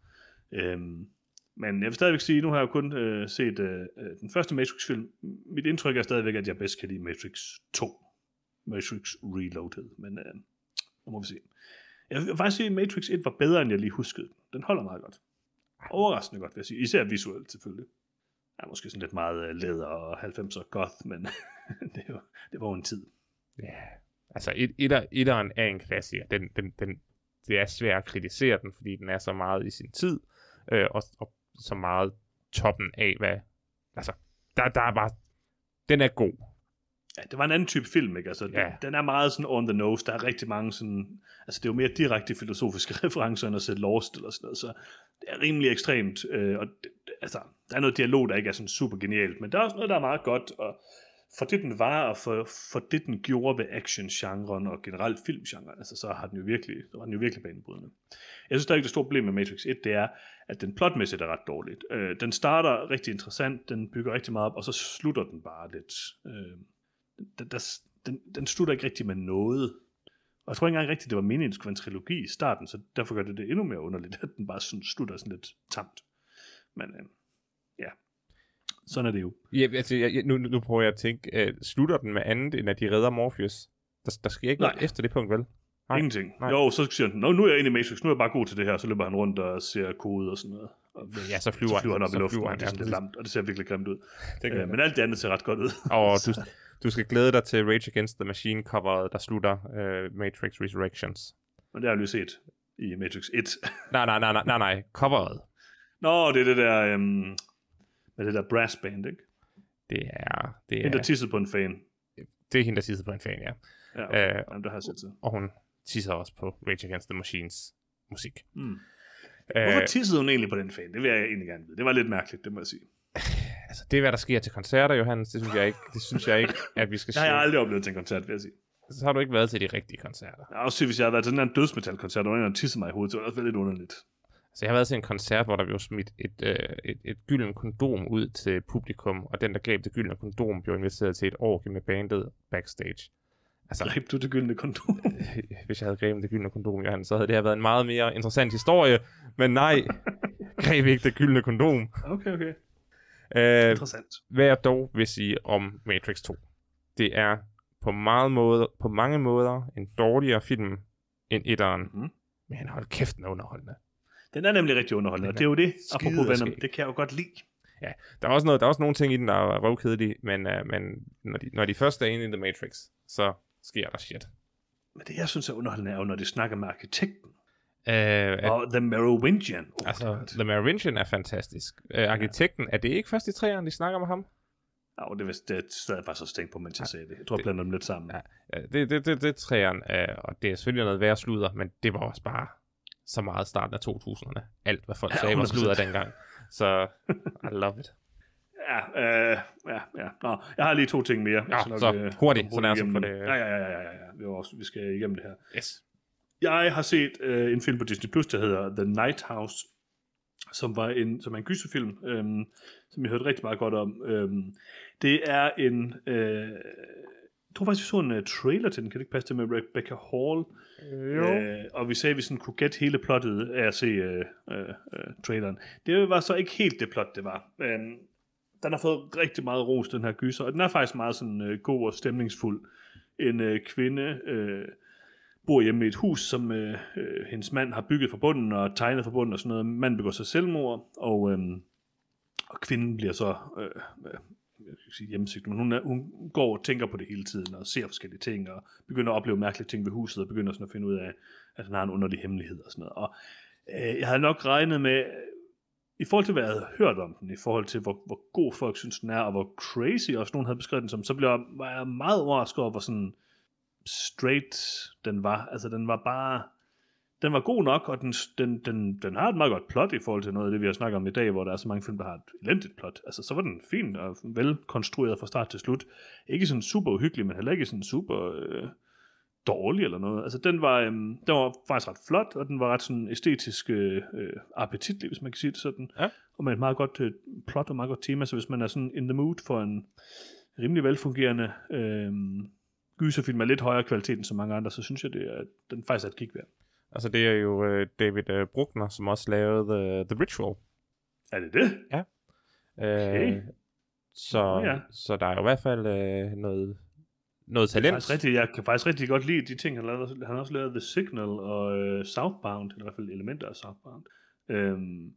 Øhm, men jeg vil stadigvæk sige, nu har jeg jo kun øh, set øh, øh, den første Matrix-film. Mit indtryk er stadigvæk, at jeg bedst kan lide Matrix 2. Matrix Reloaded, men øh, nu må vi se. Jeg vil faktisk sige, at Matrix 1 var bedre, end jeg lige huskede. den. Den holder meget godt. Overraskende godt, vil jeg sige. Især visuelt, selvfølgelig. Er måske sådan lidt meget øh, læder og 90'er goth, men det, var, det var jo en tid. Ja, altså et, etter, etteren er en klassiker. Den, den, den, det er svært at kritisere den, fordi den er så meget i sin tid, øh, og, og så meget toppen af, hvad... Altså, der, der er bare... Den er god. Ja, det var en anden type film, ikke? Altså, Ja. den, den er meget sådan on the nose. Der er rigtig mange sådan... Altså, det er jo mere direkte filosofiske referencer, end at se Lost eller sådan noget, så det er rimelig ekstremt. Øh, og det- altså, der er noget dialog, der ikke er sådan super genialt, men der er også noget, der er meget godt, og for det, den var, og for, for det, den gjorde ved action-genren og generelt filmgenren, altså, så har den jo virkelig, så var den jo virkelig banebrydende. Jeg synes, der er ikke det store problem med Matrix 1, det er, at den plotmæssigt er ret dårligt. Øh, den starter rigtig interessant, den bygger rigtig meget op, og så slutter den bare lidt... Øh, den, der, den, den slutter ikke rigtig med noget. Og jeg tror ikke engang rigtigt, det var meningen, det skulle være en trilogi i starten, så derfor gør det det endnu mere underligt, at den bare sådan slutter sådan lidt tamt. Men øh, ja, sådan er det jo. Ja, altså, jeg, nu, nu prøver jeg at tænke, øh, slutter den med andet, end at de redder Morpheus? Der, der sker ikke noget Nej. efter det punkt, vel? Nej. Ingenting. Nej. Jo, så siger han, Nå, nu er jeg inde i Matrix, nu er jeg bare god til det her, så løber han rundt og ser kode og sådan noget. Og Ja, så flyver, så flyver han op så i luften, flyver og han, det er sådan lidt lamt, og det ser virkelig grimt ud. Det Øh, men alt det andet ser ret godt ud. Og du, du skal glæde dig til Rage Against the Machine coveret, der slutter uh, Matrix Resurrections. Men det har jeg lige set i Matrix 1. Nej, nej, nej, nej, nej, nej. coveret. Nå, det er det der, øhm, med det der brass band, ikke? Det er, det Ja. En, der er, tissede på en fan. det er hende, der sidder på en fan, ja. Ja, Øh, okay. Jamen, der har jeg set til. Og hun tisser også på Rage Against the Machines musik. Mm. Øh, Hvorfor tissede hun egentlig på den fan? Det vil jeg egentlig gerne vide. Det var lidt mærkeligt, det må jeg sige. Altså, det er, hvad der sker til koncerter, Johannes. Det synes jeg ikke, det synes jeg ikke at vi skal har jeg sige. aldrig oplevet til en koncert, vil jeg sige. Så har du ikke været til de rigtige koncerter. Jeg har også sige, hvis jeg havde været til den her dødsmetal-koncert, og en tissede mig i hovedet, så ville det lidt underligt. Så jeg har været til en koncert, hvor der blev smidt et, øh, et, et gylden kondom ud til publikum, og den, der greb det gyldne kondom, blev inviteret til et år med bandet backstage. Altså, Greb du det gyldne kondom? hvis jeg havde grebet det gyldne kondom, Johan, så havde det her været en meget mere interessant historie. Men nej, greb ikke det gyldne kondom. Okay, okay. Uh, Interessant. Hvad jeg dog vil sige om Matrix 2, det er på, meget måde, på mange måder en dårligere film end etteren. Mm. Men hold kæft, den er underholdende. Den er nemlig rigtig underholdende, og det er jo det, apropos Venom, det kan jeg jo godt lide. Ja, der er også, noget, der er også nogle ting i den, der er røvkedelige, men, uh, men når, de, når de først er inde i The Matrix, så sker der shit. Men det, jeg synes er underholdende, er jo, når de snakker med arkitekten. Uh, og The Merovingian. Oh, altså, God. The Merovingian er fantastisk. Uh, arkitekten, ja. er det ikke først i træerne, de snakker med ham? Ja, det, det, det stadig faktisk så tænkt på, mens jeg sagde det. Jeg tror, jeg blander dem lidt sammen. Ja, det, det, det, det træerne, uh, og det er selvfølgelig noget værre sludder, men det var også bare så meget starten af 2000'erne. Alt, hvad folk ja, sagde, var sludder dengang. Så I love it. Ja, øh, ja, ja. Nå, jeg har lige to ting mere. Ja, så, så øh, hurtigt, så lad os få det. Ja, ja, ja, ja, ja, ja. Vi, også, vi skal igennem det her. Yes. Jeg har set øh, en film på Disney Plus, der hedder The Night House, som var en, som er en gyserfilm, øh, som jeg hørte rigtig meget godt om. Øh, det er en... Øh, jeg tror faktisk, vi så en uh, trailer til den, kan det ikke passe til med Rebecca Hall? Jo. Uh, og vi sagde, at vi sådan kunne gætte hele plottet af at se uh, uh, uh, traileren. Det var så ikke helt det plot, det var. Uh, den har fået rigtig meget ros, den her gyser, og den er faktisk meget sådan uh, god og stemningsfuld. En uh, kvinde uh, bor hjemme i et hus, som øh, øh, hendes mand har bygget fra bunden og tegnet fra bunden og sådan noget. Manden begår sig selvmord, og, øh, og kvinden bliver så øh, jeg skal sige hjemmesigt, men hun, er, hun går og tænker på det hele tiden, og ser forskellige ting, og begynder at opleve mærkelige ting ved huset, og begynder sådan at finde ud af, at han har en underlig hemmelighed og sådan noget. Og øh, jeg havde nok regnet med, i forhold til, hvad jeg havde hørt om den, i forhold til, hvor, hvor god folk synes, den er, og hvor crazy også nogen havde beskrevet den som, så blev jeg, var jeg meget overrasket over, hvor sådan straight den var. Altså, den var bare den var god nok, og den, den, den, den har et meget godt plot i forhold til noget af det, vi har snakket om i dag, hvor der er så mange film, der har et elendigt plot. Altså, så var den fin og velkonstrueret fra start til slut. Ikke sådan super uhyggelig, men heller ikke sådan super øh, dårlig eller noget. Altså, den var, øh, den var faktisk ret flot, og den var ret sådan æstetisk øh, appetitlig, hvis man kan sige det sådan. Ja. Og med et meget godt øh, plot og meget godt tema, så hvis man er sådan in the mood for en rimelig velfungerende øh, gyserfilm med lidt højere kvalitet end så mange andre, så synes jeg, det er, den faktisk er et kig værd. Altså, det er jo uh, David uh, Bruckner, som også lavede The, The Ritual. Er det det? Ja. Okay. Uh, så, oh, ja. så der er jo i hvert fald uh, noget, noget talent. Det rigtig, jeg kan faktisk rigtig godt lide de ting, han lavede. Han har også lavet The Signal og uh, Southbound, eller i hvert fald elementer af Southbound. Um,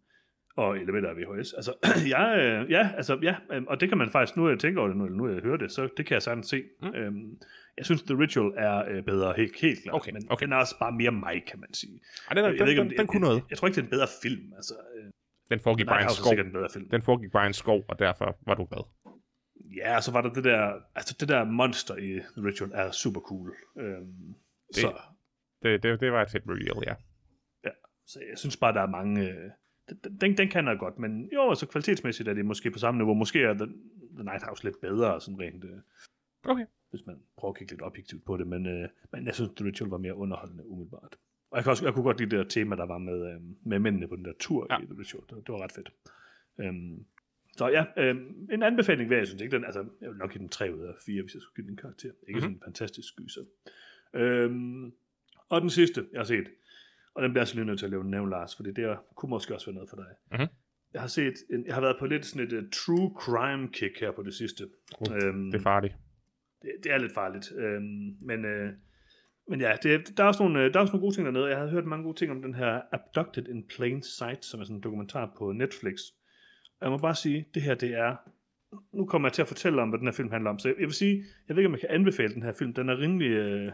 og elementer af VHS. Altså, ja, øh, ja, altså, ja, øh, og det kan man faktisk, nu jeg tænker over det, nu, nu jeg hører det, så det kan jeg sagtens se. Mm. Øhm, jeg synes, The Ritual er øh, bedre, helt, helt klart, okay, men okay. den er også bare mere mig, kan man sige. Ej, den, er, den, ikke, den, den, den kunne noget. Jeg, jeg, tror ikke, det er en bedre film, altså. Øh, den foregik bare en skov. En bedre film. Den foregik bare en skov, og derfor var du glad. Ja, så var der det der, altså det der monster i The Ritual er super cool. Øhm, det, så. Det, det, det var et fedt reveal, ja. Ja, så jeg synes bare, der er mange... Øh, den, den kan jeg godt, men jo, altså kvalitetsmæssigt er det måske på samme niveau. Måske er The, The Night House lidt bedre, sådan rent, øh, okay. Hvis man prøver at kigge lidt objektivt på det, men, øh, men jeg synes, The Ritual var mere underholdende umiddelbart. Og jeg, kan også, jeg kunne godt lide det der tema, der var med, øh, med mændene på den der tur ja. i The Ritual. Det, det var ret fedt. Øhm, så ja, øh, en anbefaling vil jeg synes ikke, den, altså, jeg vil nok give den 3 ud af 4, hvis jeg skulle give den en karakter. Ikke mm-hmm. sådan en fantastisk skyser. Øhm, og den sidste, jeg har set, og den bliver jeg så lige nødt til at lave nævne, Lars, fordi det kunne måske også være noget for dig. Mm-hmm. Jeg har set, en, jeg har været på lidt sådan et uh, true crime kick her på det sidste. Uh, øhm, det er farligt. Det, det er lidt farligt. Øhm, men, øh, men ja, det, der, er også nogle, øh, der er også nogle gode ting dernede. Jeg har hørt mange gode ting om den her Abducted in Plain Sight, som er sådan en dokumentar på Netflix. Og jeg må bare sige, det her det er... Nu kommer jeg til at fortælle om, hvad den her film handler om. Så jeg, jeg vil sige, jeg ved ikke, om jeg kan anbefale den her film. Den er rimelig øh,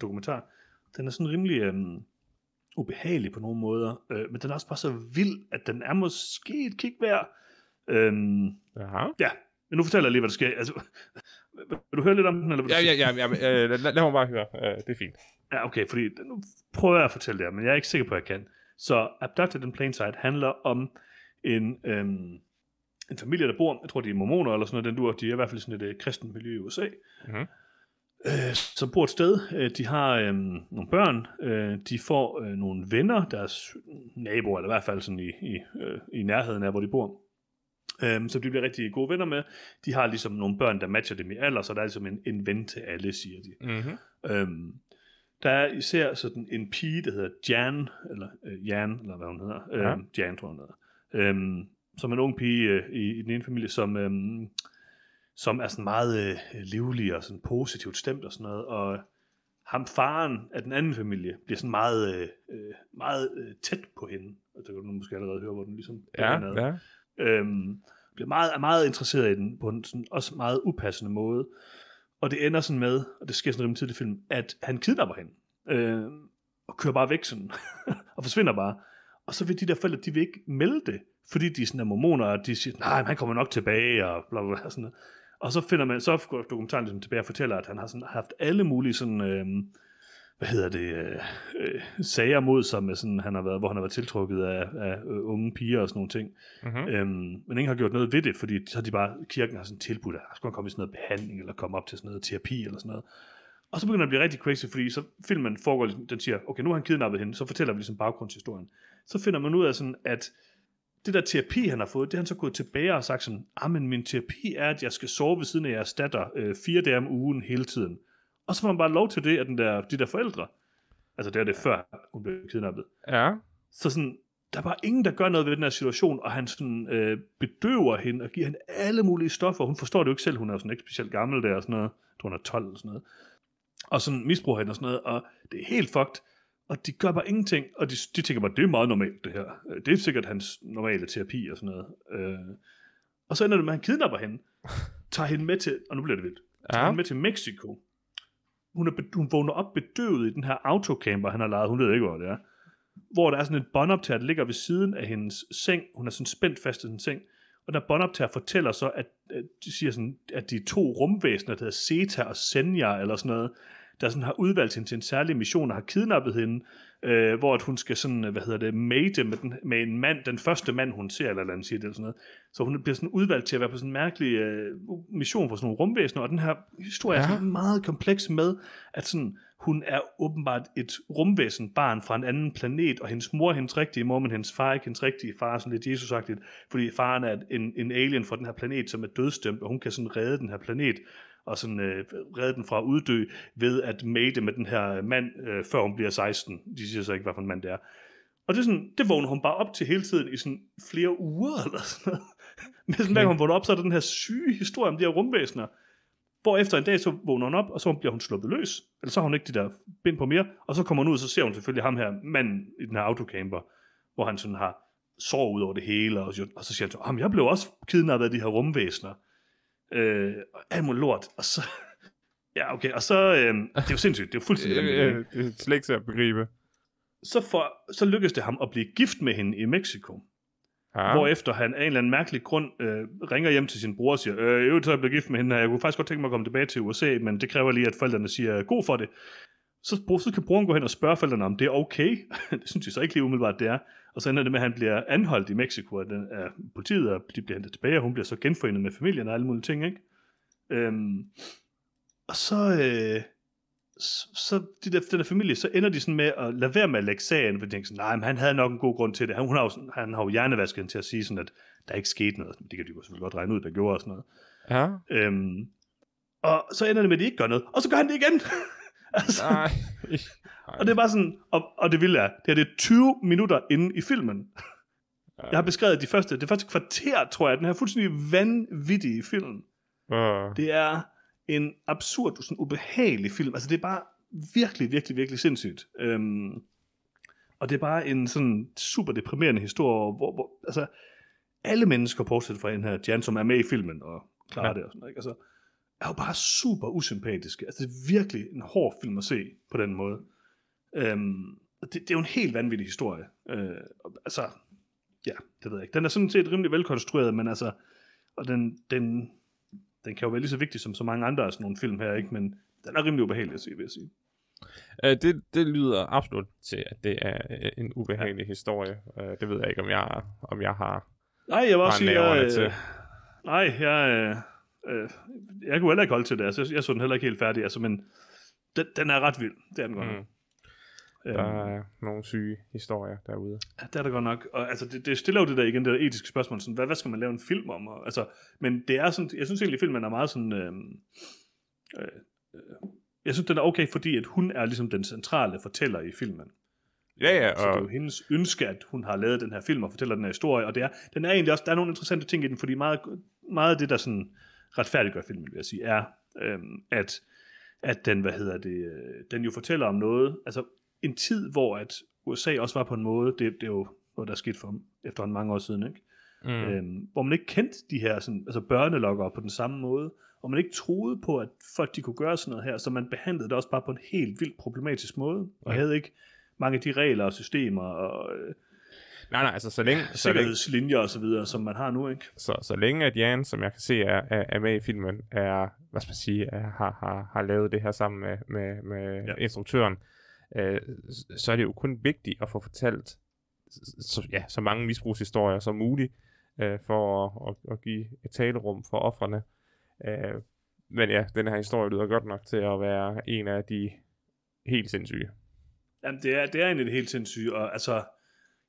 dokumentar. Den er sådan rimelig... Øh, ubehagelig på nogle måder, øh, men den er også bare så vild, at den er måske et kig værd. Øhm, Jaha. Ja, men nu fortæller jeg lige, hvad der sker. Altså, vil du høre lidt om den? Eller ja, ja, ja, ja, ja lad, lad mig bare høre. Uh, det er fint. Ja, okay, fordi nu prøver jeg at fortælle det her, men jeg er ikke sikker på, at jeg kan. Så Abducted in Plain Sight handler om en, øhm, en familie, der bor, jeg tror, de er mormoner eller sådan noget, den du, de er i hvert fald sådan et uh, kristent miljø i USA. Mm-hmm. øh, som bor et sted. Øh, de har øh, nogle børn. Øh, de får øh, nogle venner, deres naboer, eller i hvert fald sådan i, i, øh, i nærheden af, hvor de bor. Øh, som de bliver rigtig gode venner med. De har ligesom nogle børn, der matcher dem i alder, så der er ligesom en, en ven til alle, siger de. Mm-hmm. Øhm, der er især sådan en pige, der hedder Jan, eller øh, Jan, eller hvad hun hedder. Ja. Øhm, Jan, tror jeg, hun hedder. Øhm, som en ung pige øh, i, i den ene familie, som, øhm, som er sådan meget øh, livlig og sådan positivt stemt og sådan noget. Og ham faren af den anden familie bliver sådan meget, øh, øh, meget øh, tæt på hende. Og der kan du måske allerede høre, hvor den ligesom Ja, er ja. Øhm, bliver meget, er meget interesseret i den på en sådan, også meget upassende måde. Og det ender sådan med, og det sker sådan rimelig tidligt i filmen, at han kidnapper hende. Øh, og kører bare væk sådan. og forsvinder bare. Og så vil de der forældre, de vil ikke melde det. Fordi de sådan er mormoner, og de siger, nej, men han kommer nok tilbage, og bla bla bla. Sådan noget. Og så finder man, så går dokumentaren ligesom tilbage og fortæller, at han har sådan haft alle mulige sådan, øh, hvad hedder det, øh, øh, sager mod sig, med sådan, han har været, hvor han har været tiltrukket af, af øh, unge piger og sådan nogle ting. Mm-hmm. Øhm, men ingen har gjort noget ved det, fordi så de bare, kirken har sådan tilbudt, at skal man komme i sådan noget behandling, eller komme op til sådan noget terapi, eller sådan noget. Og så begynder det at blive rigtig crazy, fordi så filmen foregår, ligesom- den siger, okay, nu har han kidnappet hende, så fortæller vi ligesom baggrundshistorien. Så finder man ud af sådan, at det der terapi, han har fået, det han så gået tilbage og sagt sådan, ah, men min terapi er, at jeg skal sove ved siden af jeres datter øh, fire dage om ugen hele tiden. Og så får man bare lov til det af den der, de der forældre. Altså det er det før, hun blev kidnappet. Ja. Så sådan, der er bare ingen, der gør noget ved den her situation, og han sådan, øh, bedøver hende og giver hende alle mulige stoffer. Hun forstår det jo ikke selv, hun er jo sådan ikke specielt gammel der og sådan noget. Jeg tror, hun er 12 eller sådan noget. Og sådan misbruger hende og sådan noget, og det er helt fucked. Og de gør bare ingenting, og de, de tænker bare, det er meget normalt det her. Øh, Det er sikkert hans normale terapi og sådan noget. Øh, og så ender det med, at han kidnapper hende, tager hende med til, og nu bliver det vildt, tager Ja. hende med til Mexico. Hun, er, hun vågner op bedøvet i den her autocamper, han har lejet. Hun ved ikke, hvor det er hvor der er sådan et båndoptager, der ligger ved siden af hendes seng. Hun er sådan spændt fast i sin seng. Og der båndoptager fortæller så, at, at de siger sådan, at de to rumvæsener, der hedder Zeta og Senja, eller sådan noget, der sådan har udvalgt hende til en særlig mission og har kidnappet hende, øh, hvor at hun skal sådan, hvad hedder det, mate med, den, med en mand, den første mand, hun ser, eller, andet siger det, eller sådan noget. Så hun bliver sådan udvalgt til at være på sådan en mærkelig øh, mission for sådan nogle rumvæsener, og den her historie ja. er sådan meget kompleks med, at sådan, hun er åbenbart et rumvæsen, barn fra en anden planet, og hendes mor er hendes rigtige mor, men hendes far er ikke hendes rigtige far, sådan lidt Jesus-agtigt, fordi faren er en, en alien fra den her planet, som er dødstemt, og hun kan sådan redde den her planet, og sådan øh, redde den fra at uddø ved at mate med den her mand, øh, før hun bliver 16. De siger så ikke, hvad for en mand det er. Og det, er sådan, det vågner hun bare op til hele tiden i sådan flere uger eller sådan noget. Men sådan, hver gang hun vågner op, så er der den her syge historie om de her rumvæsener. Hvor efter en dag, så vågner hun op, og så bliver hun sluppet løs. Eller så har hun ikke de der bind på mere. Og så kommer hun ud, og så ser hun selvfølgelig ham her, manden i den her autocamper, hvor han sådan har sår ud over det hele, og, så- og så siger han så, "Jamen, jeg blev også kidnappet af de her rumvæsener. Øh, og alt muligt lort. Og så, ja okay, og så, øh, det er jo sindssygt, det er jo fuldstændig vanvittigt? Øh, Det er slet ikke til at begribe. så, for, så lykkedes det ham at blive gift med hende i Mexico. Ja. Hvorefter han af en eller anden mærkelig grund øh, ringer hjem til sin bror og siger, øh, jeg er blevet gift med hende her, jeg kunne faktisk godt tænke mig at komme tilbage til USA, men det kræver lige, at forældrene siger god for det. Så, så kan broren gå hen og spørge forældrene, om det er okay. det synes de så ikke lige umiddelbart, det er. Og så ender det med, at han bliver anholdt i Mexico af, den, af politiet, og de bliver hentet tilbage, og hun bliver så genforenet med familien og alle mulige ting, ikke? Øhm, og så, øh, så, så de der, den der familie, så ender de sådan med at lade være med at lægge sagen, for de tænker sådan, nej, men han havde nok en god grund til det. Han, hun har jo, sådan- han har jo hjernevasket hende til at sige sådan, at der ikke skete noget. Det kan de jo selvfølgelig godt regne ud, der gjorde og sådan noget. Ja. Øhm, og så ender det med, at de ikke gør noget. Og så gør han det igen. altså, Nej. Og det er bare sådan, og, og det vilde er, det er det er 20 minutter inde i filmen. Jeg har beskrevet de første, det første kvarter, tror jeg, den her fuldstændig vanvittige film. Uh, Det er en absurd, sådan ubehagelig film. Altså, det er bare virkelig, virkelig, virkelig sindssygt. Øhm, og det er bare en sådan super deprimerende historie, hvor, hvor altså, alle mennesker, bortset fra en her Jan, som er med i filmen og klarer ja. det og sådan noget, ikke? Altså, er jo bare super usympatiske. Altså, det er virkelig en hård film at se på den måde. Øhm, det, det er jo en helt vanvittig historie. Øh, altså, ja, det ved jeg ikke. Den er sådan set rimelig velkonstrueret, men altså, og den, den, den kan jo være lige så vigtig som så mange andre af sådan nogle film her, ikke? Men den er rimelig ubehagelig at se, vil jeg sige. uh, det, det lyder absolut til, at det er øh, en ubehagelig ja. historie. Uh, det ved jeg ikke, om jeg, om jeg har... Nej, jeg vil også sige, jeg, til. nej, jeg, øh, jeg kunne heller ikke holde til det. Altså, jeg, jeg så den heller ikke helt færdig. Altså, men den, den er ret vild. Det er den godt. Mm. Øhm, Der er nogle syge historier derude. Ja, det er der godt nok. Og altså, det, det stiller jo det der igen, det der etiske spørgsmål, sådan, hvad, hvad skal man lave en film om? Og, altså, men det er sådan, jeg synes egentlig, filmen er meget sådan, øh, øh, øh, jeg synes, den er okay, fordi at hun er ligesom den centrale fortæller i filmen. Ja, ja, Så det er jo og hendes ønske, at hun har lavet den her film og fortæller den her historie, og det er, den er egentlig også, der er nogle interessante ting i den, fordi meget, meget af det, der sådan retfærdiggør filmen, vil jeg sige, er, øhm, at, at den, hvad hedder det, øh, den jo fortæller om noget, altså en tid, hvor at USA også var på en måde, det, det er jo noget, der er sket for efterhånden mange år siden, ikke? mm. Øhm, hvor man ikke kendte de her sådan, altså børnelokkere på den samme måde, og man ikke troede på, at folk de kunne gøre sådan noget her, så man behandlede det også bare på en helt vildt problematisk måde, og Ja. havde ikke mange af de regler og systemer og øh, nej, nej, altså så længe, så længe, sikkerhedslinjer og så videre, som man har nu, ikke? så, så længe at Jan, som jeg kan se er, er, er med i filmen, er, hvad skal man sige, er, har, har, har lavet det her sammen med, med, med ja. instruktøren, øh, så er det jo kun vigtigt at få fortalt så, ja, så mange misbrugshistorier som muligt, øh, for at, at, at give et talerum for offrene. Øh, men ja, den her historie lyder godt nok til at være en af de helt sindssyge. Jamen, det er, det er egentlig helt sindssyge, og altså,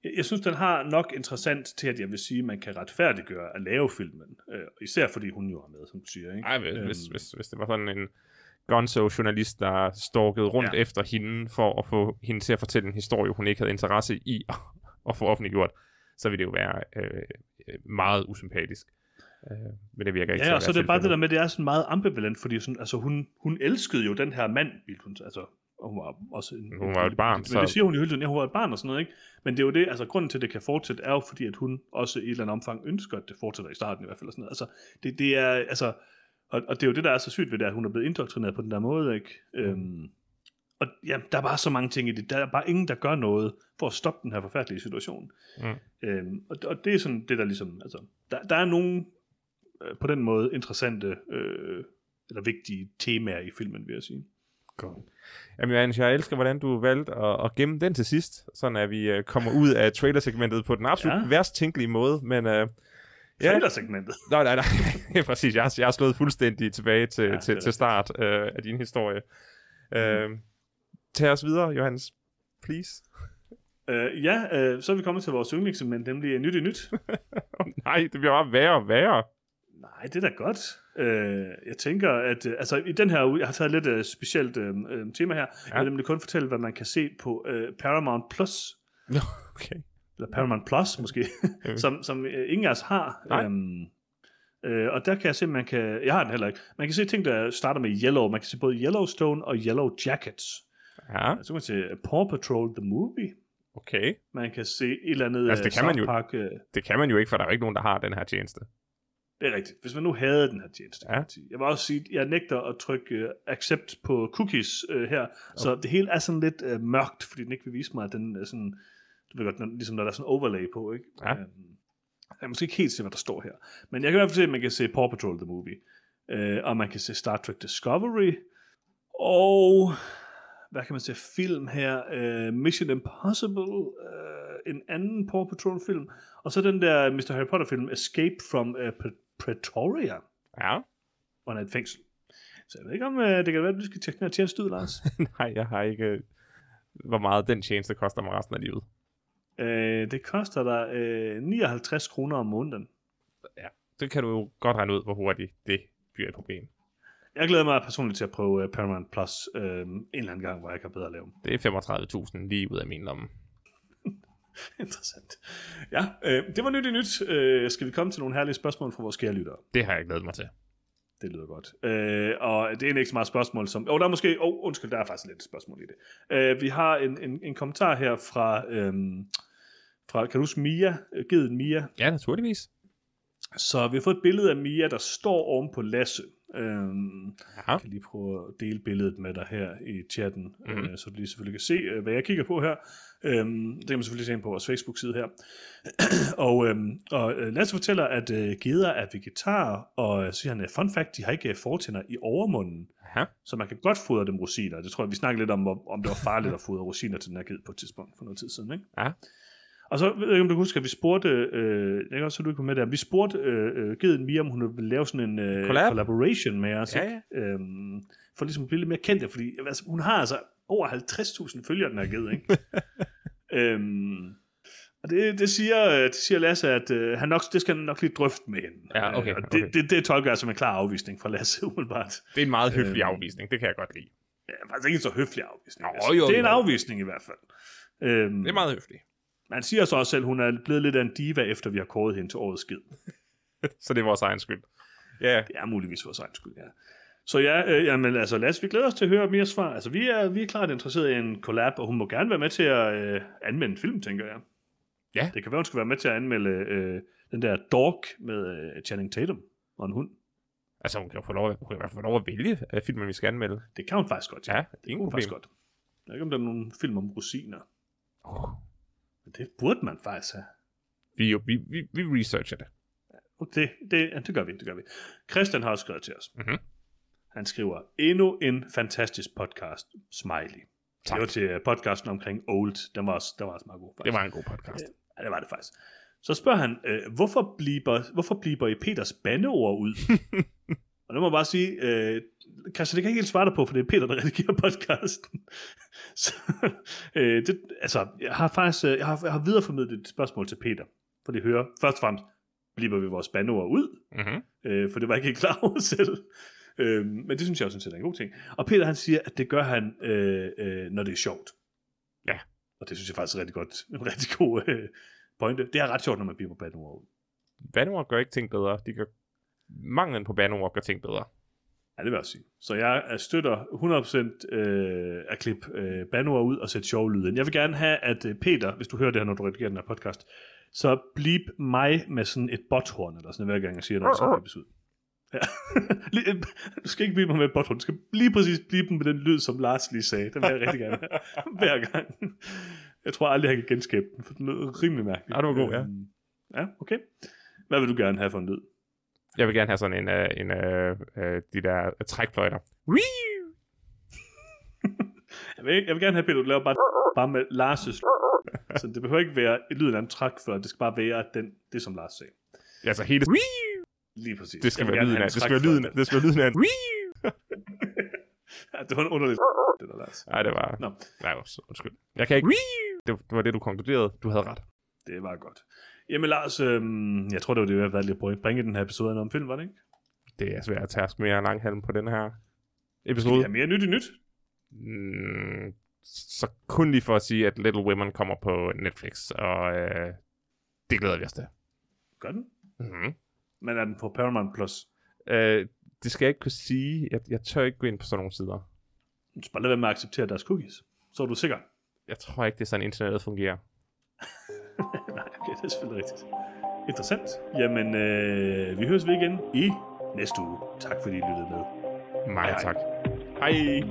jeg, jeg synes, den har nok interessant til, at jeg vil sige, at man kan retfærdiggøre at lave filmen, øh, især fordi hun jo er med, som du siger, ikke? Ej, hvis, Øhm, hvis, hvis, hvis det var sådan en gonzo-journalist, der stalkede rundt Ja. efter hende, for at få hende til at fortælle en historie, hun ikke havde interesse i at få offentliggjort, så ville det jo være øh, øh, meget usympatisk. Øh, men det virker ikke Ja, og så er det bare det der med, at det er sådan meget ambivalent, fordi sådan, altså, hun, hun elskede jo den her mand, hun, altså, og hun var også en, Hun var et barn, men, så- det siger hun jo hele tiden, ja, hun var et barn og sådan noget, ikke? Men det er jo det, altså grunden til, at det kan fortsætte, er jo fordi, at hun også i et eller andet omfang ønsker, at det fortsætter i starten i hvert fald, og sådan noget. Altså, det, det er, altså, og, og det er jo det, der er så sygt ved det, at hun er blevet indoktrineret på den der måde, ikke? Øhm, og ja, der er bare så mange ting i det. Der er bare ingen, der gør noget for at stoppe den her forfærdelige situation. Mm. Øhm, og, og det er sådan det, der ligesom, altså, der, der er nogle øh, på den måde interessante øh, eller vigtige temaer i filmen, vil jeg sige. Godt. Jamen, Johannes, jeg elsker, hvordan du valgte at, at gemme den til sidst, sådan at vi uh, kommer ud af trailersegmentet på den absolut Ja. værst tænkelige måde, men... Uh, ja, Trailer-segmentet. nej, nej, nej, præcis, jeg har, jeg har slået fuldstændig tilbage til, Ja, til, til start uh, af din historie. Uh, tag os videre, Johannes, please. Øh, ja, øh, så er vi kommet til vores yndlingssegment, nemlig Nyt i Nyt. nej, det bliver bare værre og værre. Nej, det er da godt. Øh, jeg tænker, at øh, altså, i den her uge, jeg har taget lidt øh, specielt øh, øh, tema her, ja. jeg vil nemlig kun fortælle, hvad man kan se på øh, Paramount Plus, okay. Eller Paramount Plus måske, som, som øh, ingen af os har. Nej. Øhm, øh, og der kan jeg se, man kan, jeg har den heller ikke, man kan se ting, der starter med Yellow, man kan se både Yellowstone og Yellow Jackets. Ja, Så kan man se øh, Paw Patrol The Movie, okay. man kan se et eller andet Altså, det øh, kan man jo- Park, øh, Det kan man jo ikke, for der er jo ikke nogen, der har den her tjeneste. Det er rigtigt. Hvis man nu havde den her tjeneste, ja. Jeg vil også sige, at jeg nægter at trykke uh, accept på cookies uh, her, okay. så det hele er sådan lidt uh, mørkt, fordi den ikke vil vise mig, at den er sådan, du ved godt, når, ligesom når der er sådan overlay på, ikke? Ja. Um, jeg kan måske ikke helt se, hvad der står her. Men jeg kan i hvert fald se, at man kan se Paw Patrol The Movie, uh, og man kan se Star Trek Discovery, og hvad kan man se film her? Uh, Mission Impossible, uh, en anden Paw Patrol film, og så den der Mr. Harry Potter film, Escape from uh, Pre- Pretoria, Ja, hvor han er et fængsel. Så jeg ved ikke om, uh, det kan være, at du skal tjekke den her tjeneste ud, Lars. nej, jeg har ikke... øh, Hvor meget den tjeneste koster mig resten af livet. Uh, det koster dig uh, 59 kroner om måneden. Det kan du jo godt regne ud, hvor hurtigt det bliver et problem. Jeg glæder mig personligt til at prøve uh, Paramount Plus uh, en eller anden gang, hvor jeg kan bedre lave dem. Det er 35.000 lige ud af min lomme. Interessant. Ja, uh, det var nyt i nyt. Uh, skal vi komme til nogle herlige spørgsmål fra vores kære lyttere? Det har jeg glædet mig til. Det lyder godt. Øh, og det er ikke så meget spørgsmål som... Oh, der er måske... Oh, undskyld, der er faktisk lidt spørgsmål i det. Øh, vi har en, en, en kommentar her fra... Øhm, fra kan du huske Mia? Øh, Geden Mia. Ja, naturligvis. Så vi har fået et billede af Mia, der står oven på Lasse. Øhm, jeg kan lige prøve at dele billedet med dig her i chatten, Mhm. mm-hmm. øh, så du lige selvfølgelig kan se, øh, hvad jeg kigger på her. Øhm, det kan man selvfølgelig se ind på vores Facebook-side her. og øhm, og øh, Lasse fortæller, at øh, geder er vegetar, og øh, siger han, fun fact, de har ikke fortænder i overmunden, Ja. så man kan godt fodre dem rosiner. Det tror jeg, vi snakkede lidt om, om det var farligt at fodre rosiner til den her ged på et tidspunkt for noget tid siden. Ikke? Ja. Og så ved jeg ikke, om du kan huske, at vi spurgte, øh, jeg kan også, du ikke med der, vi spurgte øh, øh, Geden Mia, om hun ville lave sådan en øh, Collab? collaboration med os, Ja, ikke? Øhm, for ligesom at blive lidt mere kendt, fordi altså, hun har altså over 50.000 følgere, den her Ged, ikke? øhm, og det, det, siger, øh, det siger Lasse, at øh, han nok, det skal han nok lige drøfte med hende. Ja, okay, Øh, og det, okay. det, det tolker jeg som en klar afvisning fra Lasse, umiddelbart. Det er en meget høflig Øhm. afvisning, det kan jeg godt lide. Ja, faktisk ikke en så høflig afvisning. Nå, altså. jo, det er en jo. afvisning i hvert fald. Øhm, Det er meget høfligt. Man siger så også selv, at hun er blevet lidt af en diva, efter vi har kåret hende til årets skid. Så det er vores egen skyld. Ja, Det er muligvis vores egen skyld, ja. Så ja, øh, jamen, altså lad os, vi glæder os til at høre mere svar. Altså, vi er, vi er klart interesseret i en collab, og hun må gerne være med til at øh, anmelde en film, tænker jeg. Ja. Det kan være, hun skal være med til at anmelde øh, den der Dog med øh, Channing Tatum og en hund. altså hun kan jo få lov, hun kan få lov at vælge uh, filmen, vi skal anmelde. Det kan hun faktisk godt, ja. Ja, det ingen kan hun faktisk problem. godt. Jeg ved ikke, om der er nogen film om rosiner. Oh. Men det burde man faktisk have. Vi, jo- vi, vi, vi researcher det. Det, det, ja, det gør vi, det gør vi. Christian har også skrevet til os. Mhm. Han skriver, endnu en fantastisk podcast, Smiley. Tak. Det var til øh, podcasten omkring Old. Den var også, den var også meget god. Faktisk. Det var en god podcast. Ja, det var det faktisk. Så spørger han, øh, hvorfor, bliver, hvorfor bliver I Peters bandeord ud? og det må jeg bare sige, øh, Christian, det kan jeg ikke helt svare dig på, for det er Peter, der redigerer podcasten. Så, øh, det, altså, jeg har faktisk øh, jeg har, jeg har videreformidlet et spørgsmål til Peter, for de hører, først og fremmest, bliver vi vores bandeord ud? Mm-hmm. øh, for det var jeg ikke helt klar over selv. Øh, men det synes jeg også er en god ting. Og Peter han siger, at det gør han, øh, øh, når det er sjovt. Ja. Og det synes jeg faktisk er rigtig godt, en rigtig god øh, pointe. Det er ret sjovt, når man bliver på bandeord ud. Bandeord gør ikke ting bedre. De gør... Manglen på bandeord gør ting bedre. Ja, det vil jeg også sige. Så jeg støtter 100% øh, at klippe øh, bandeord ud og sætte lyde ind. Jeg vil gerne have, at øh, Peter, hvis du hører det her, når du redigerer den her podcast, så blip mig med sådan et botthorn, eller sådan hver gang jeg siger noget, så blippes ud. Ja. Øh, du skal ikke blive mig med et botthorn, du skal lige præcis blive med den lyd, som Lars lige sagde. Den vil jeg rigtig gerne have. Hver gang. Jeg tror aldrig, jeg kan genskabe den, for den lød rimelig mærkelig. Ja, det var god, ja. Øhm, Ja, okay. Hvad vil du gerne have for en lyd? Jeg vil gerne have sådan en, uh, en uh, uh, de der trækfløjter. Jeg vil, jeg vil gerne have, Peter, du laver bare, bare med Lars' Så det behøver ikke være et lyden af en træk før, det skal bare være den, det, som Lars sagde. Altså hele... Lige præcis. Det skal være lyden af, det skal være lyden, før. det skal være lyden af en... Ja, det var en underlig det der, Lars. Nej, det var... Nå, Nej, undskyld. Jeg kan ikke... Det var det, du konkluderede. Du havde ret. det var godt. Jamen Lars, øhm, jeg tror, det var det, jeg valgte at bringe den her episode noget om film, var det ikke? Det er svært at tærske mere langhalm på den her episode. have mere nyt i nyt? Mm, så kun lige for at sige, at Little Women kommer på Netflix, og øh, det glæder vi os til. Gør den? Mm-hmm. Men er den på Paramount Plus? Øh, det skal jeg ikke kunne sige. Jeg, jeg tør ikke gå ind på sådan nogle sider. Du skal bare lade være med at acceptere deres cookies. Så er du sikker. Jeg tror ikke, det er sådan, internettet fungerer. Nej, okay, det er selvfølgelig rigtigt. Interessant. Jamen, øh, vi høres ved igen i næste uge. Tak fordi I lyttede med. Mange Hej, hej. tak. Hej.